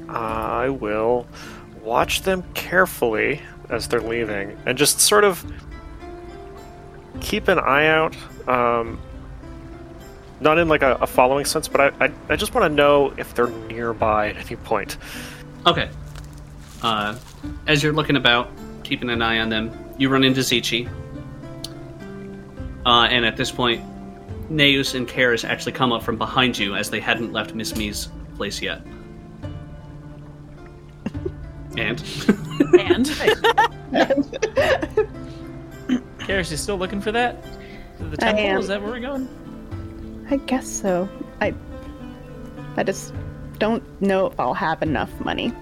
I will watch them carefully as they're leaving and just sort of keep an eye out. Um, not in like a, a following sense, but I, I, I just want to know if they're nearby at any point. Okay. Uh, as you're looking about, keeping an eye on them, you run into Zichi. Uh, and at this point, Neus and Karis actually come up from behind you as they hadn't left Miss Me's place yet. And and Karis, you still looking for that? The I temple? am. Is that where we're going? I guess so. I I just don't know if I'll have enough money,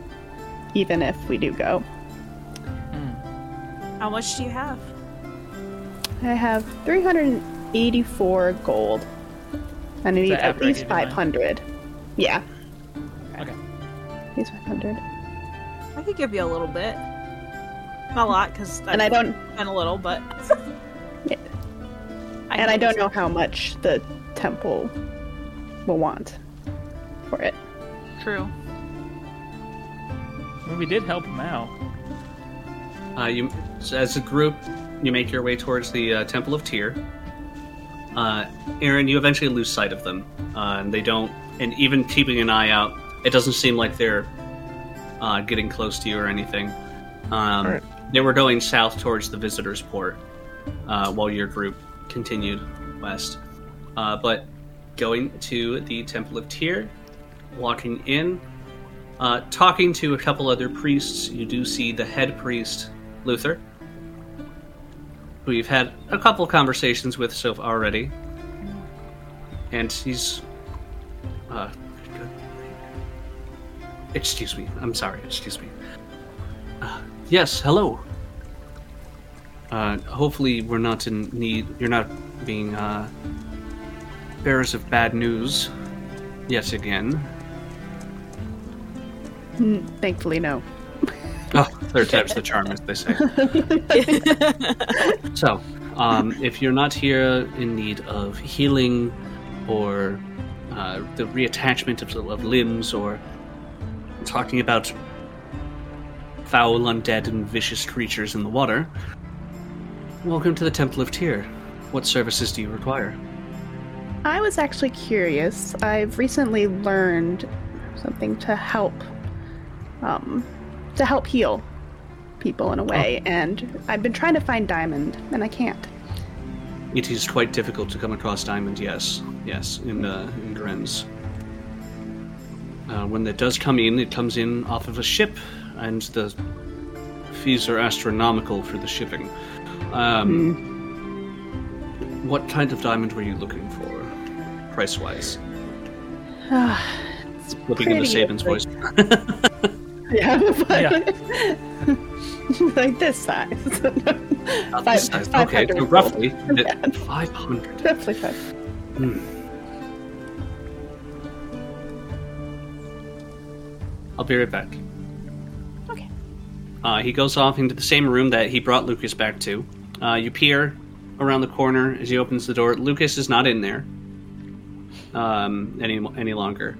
even if we do go. Hmm. how much do you have? I have 384 gold, and I need at least gave you mine? 500. Yeah, Okay. at least 500. I could give you a little bit. Not a lot, because And I don't spent a little, but. Yeah. I and I don't know how much the temple will want for it. True. Well, we did help him out. uh, you, so as a group, you make your way towards the uh, Temple of Tyr. Uh, Aaron, you eventually lose sight of them, uh, and they don't. And even keeping an eye out, it doesn't seem like they're uh, getting close to you or anything. Um, Alright. They were going south towards the visitors' port, uh, while your group continued west. Uh, but going to the Temple of Tyr, walking in, uh, talking to a couple other priests, you do see the head priest, Luther, who you've had a couple conversations with so already. And he's. Excuse me. I'm sorry. Excuse me. Uh, yes, hello. Uh, hopefully, we're not in need. You're not being uh, bearers of bad news yet again. Mm, Thankfully, no. Oh, third time's the charm, as they say. so, um, if you're not here in need of healing or uh, the reattachment of, of limbs or talking about foul, undead, and vicious creatures in the water, welcome to the Temple of Tyr. What services do you require? I was actually curious. I've recently learned something to help, um, to help heal people in a way, and I've been trying to find Diamond, and I can't. It is quite difficult to come across diamond, yes. Yes, in, uh, in Grenz. Uh, when it does come in, it comes in off of a ship, and the fees are astronomical for the shipping. Um, What kind of diamond were you looking for, price wise? it's Looking into pretty, Saban's like- voice. Yeah, but Yeah. like this size. Not Five- this size. Okay, so roughly Yeah. 500. Definitely five. Hmm. I'll be right back. Okay. Uh, he goes off into the same room that he brought Lucas back to. Uh, you peer around the corner as he opens the door. Lucas is not in there um, any any longer.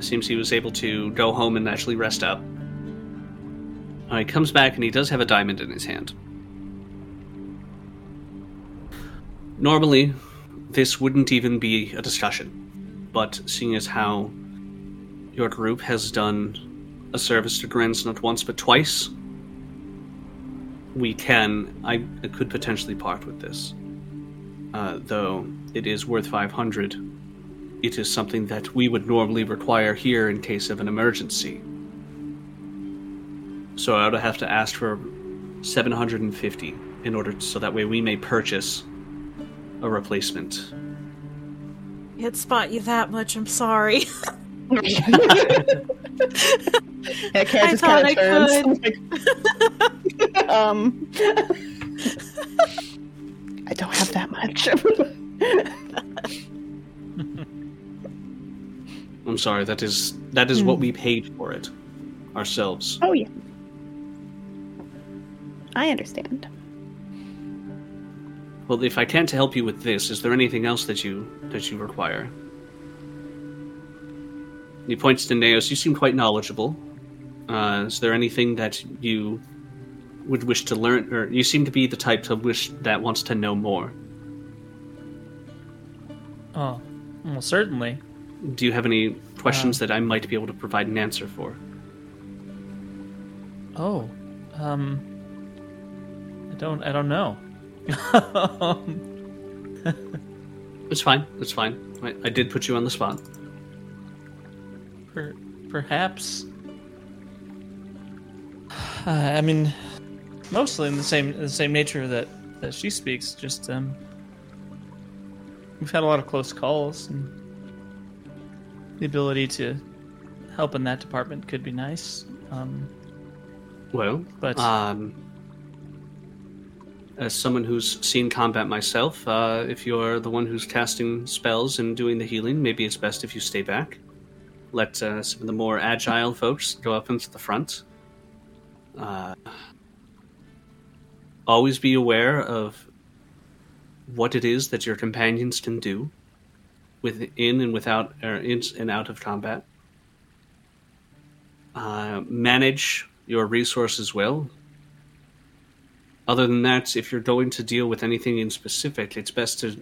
Seems he was able to go home and actually rest up. Uh, he comes back and he does have a diamond in his hand. Normally, this wouldn't even be a discussion, but seeing as how your group has done a service to Grenz not once but twice, we can, I could potentially part with this. Uh, though it is worth 500, it is something that we would normally require here in case of an emergency. So I would have to ask for 750 in order so that way we may purchase a replacement. Can't spot you that much. I'm sorry. Yeah, Kara I just thought kind I of turns. like, um, I don't have that much. I'm sorry, that is that is what we paid for it ourselves. oh yeah, I understand. Well, if I can't help you with this, is there anything else that you that you require? He points to Neus. You seem quite knowledgeable. Uh, is there anything that you would wish to learn, or you seem to be the type to wish that wants to know more? Oh, well, certainly. Do you have any questions that I might be able to provide an answer for? Oh, um, I don't, I don't know. It's fine. It's fine. I, I did put you on the spot. Per, perhaps. Uh, I mean, mostly in the same the same nature that that she speaks. Just um, we've had a lot of close calls, and the ability to help in that department could be nice. Um, Well, But- um, as someone who's seen combat myself, uh, if you're the one who's casting spells and doing the healing, maybe it's best if you stay back. Let uh, some of the more agile folks go up into the front. Uh, always be aware of what it is that your companions can do within and without, or in and out of combat. Uh, manage your resources well. Other than that, if you're going to deal with anything in specific, it's best to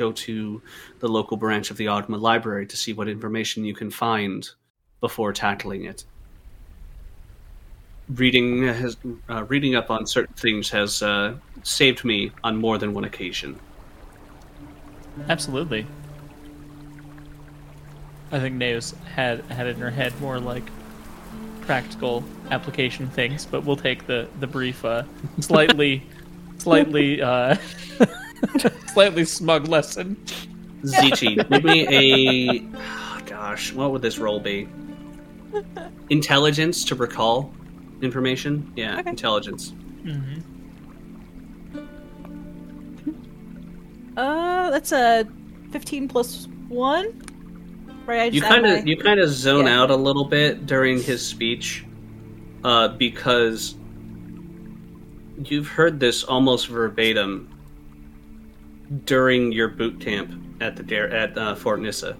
go to the local branch of the Ogma Library to see what information you can find before tackling it. reading has uh, reading up on certain things has uh, saved me on more than one occasion. Absolutely. I think Neus had had it in her head more like practical application things, but we'll take the the brief, uh, slightly, slightly, uh, slightly smug lesson. Zichi, give me a. oh, gosh, what would this roll be? Intelligence to recall information? Yeah, Okay. intelligence. Mm-hmm. Uh, that's a 15 plus 1. Right, I You kind of my- you kind of zone Yeah. out a little bit during his speech, uh, because you've heard this almost verbatim during your boot camp at the Dare at uh, Fort Nissa.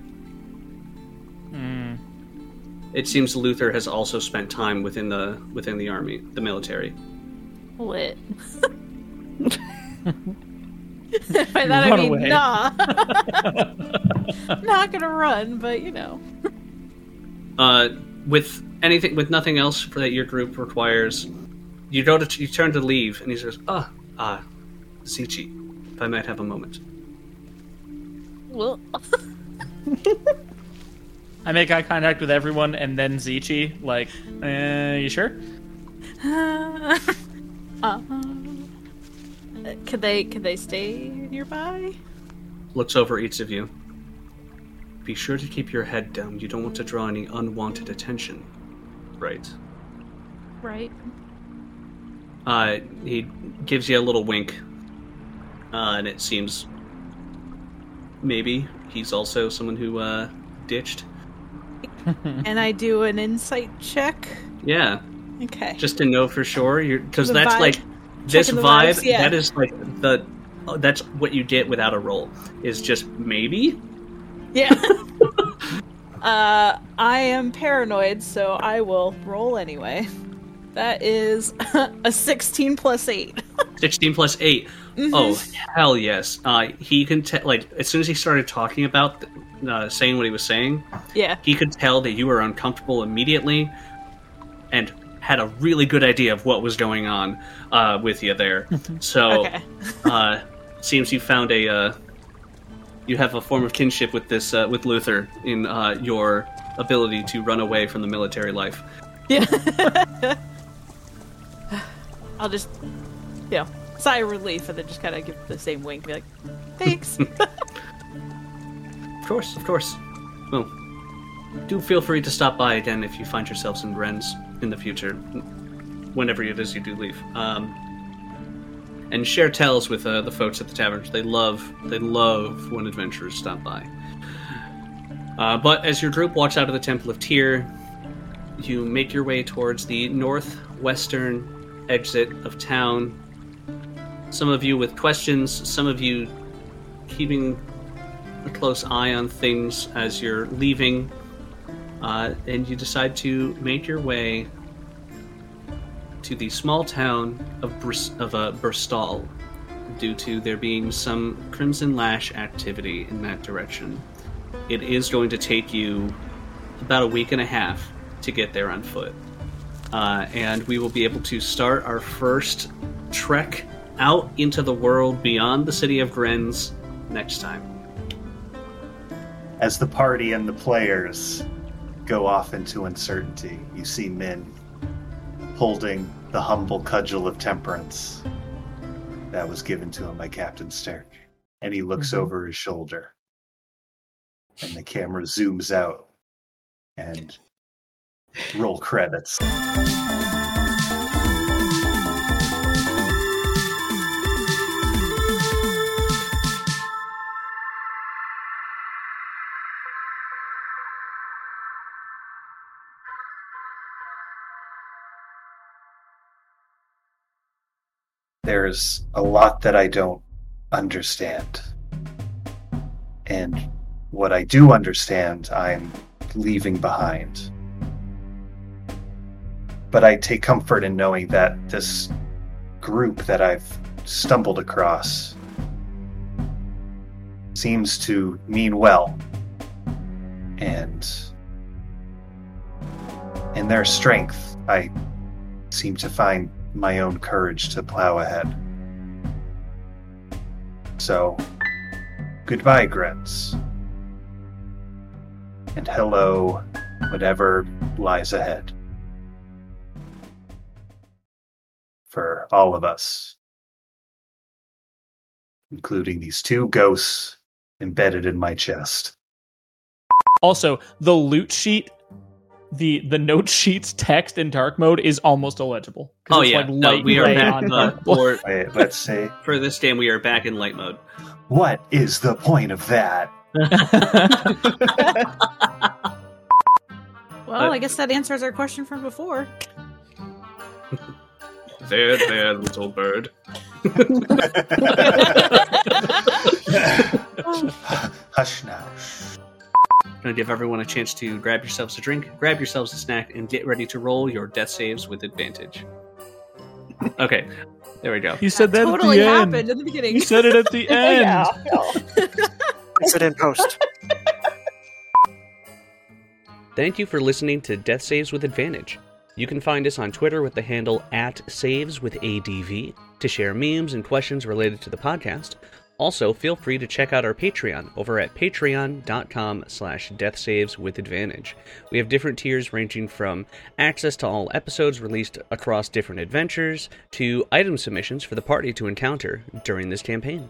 Mm. It seems Luther has also spent time within the within the army, the military. Lit. By that I mean, away. nah. Not gonna run, but you know. Uh, with anything, with nothing else for that your group requires, you go to you turn to leave, and he says, "Ah, ah, Zichi, if I might have a moment." Well, I make eye contact with everyone, and then Zichi, like, uh, you sure? uh, could they could they stay nearby? Looks over each of you. Be sure to keep your head down. You don't want to draw any unwanted attention. Right. Right. Uh, he gives you a little wink, uh, and it seems maybe he's also someone who uh, ditched. and I do an insight check. Yeah, Okay. just to know for sure. Because that's vibe. like this vibe. vibes, yeah. That is like the. oh, That's what you get without a roll. Is just maybe. Yeah. uh, I am paranoid, so I will roll anyway. That is a 16 plus 8. 16 plus 8 Mhm. Oh hell yes! Uh, he can tell. Like as soon as he started talking about uh, saying what he was saying, Yeah. he could tell that you were uncomfortable immediately, and had a really good idea of what was going on uh, with you there. So, Okay. uh, seems you found a uh, you have a form of kinship with this uh, with Luther in uh, your ability to run away from the military life. Yeah. I'll just, know, sigh of relief and then just kind of give the same wink, be like, thanks. Of course, of course. Well, do feel free to stop by again if you find yourselves in Rennes in the future, whenever it is you do leave. Um, and share tales with uh, the folks at the taverns. They love, they love when adventurers stop by. Uh, but as your group walks out of the Temple of Tyr, you make your way towards the northwestern exit of town. Some of you with questions, some of you keeping a close eye on things as you're leaving, uh, and you decide to make your way to the small town of Bris- of uh, Burstal, due to there being some Crimson Lash activity in that direction. It is going to take you about a week and a half to get there on foot, uh, and we will be able to start our first trek out into the world beyond the city of Grenz next time. As the party and the players go off into uncertainty, you see men holding the humble cudgel of temperance that was given to him by Captain Stark. And he looks Mhm. over his shoulder. And the camera zooms out and roll credits. There's a lot that I don't understand. And what I do understand, I'm leaving behind. But I take comfort in knowing that this group that I've stumbled across seems to mean well. And in their strength, I seem to find my own courage to plow ahead. So, goodbye, Grets. And hello, whatever lies ahead. For all of us, including these two ghosts embedded in my chest. Also, the loot sheet, the the note sheet's text in dark mode is almost illegible. 'Cause Oh it's yeah, like no, we are gray back on uh, dark for Wait, let's see. for this game. We are back in light mode. What is the point of that? Well, I guess that answers our question from before. There, there, little bird. Hush now. Gonna give everyone a chance to grab yourselves a drink, grab yourselves a snack, and get ready to roll your death saves with advantage. Okay, there we go. You said that totally at the happened end. in the beginning. You said it at the end. yeah. Fix it in post. Thank you for listening to Death Saves with Advantage. You can find us on Twitter with the handle at Saves with ADV to share memes and questions related to the podcast. Also, feel free to check out our Patreon over at patreon.com slash deathsaveswithadvantage. We have different tiers ranging from access to all episodes released across different adventures to item submissions for the party to encounter during this campaign.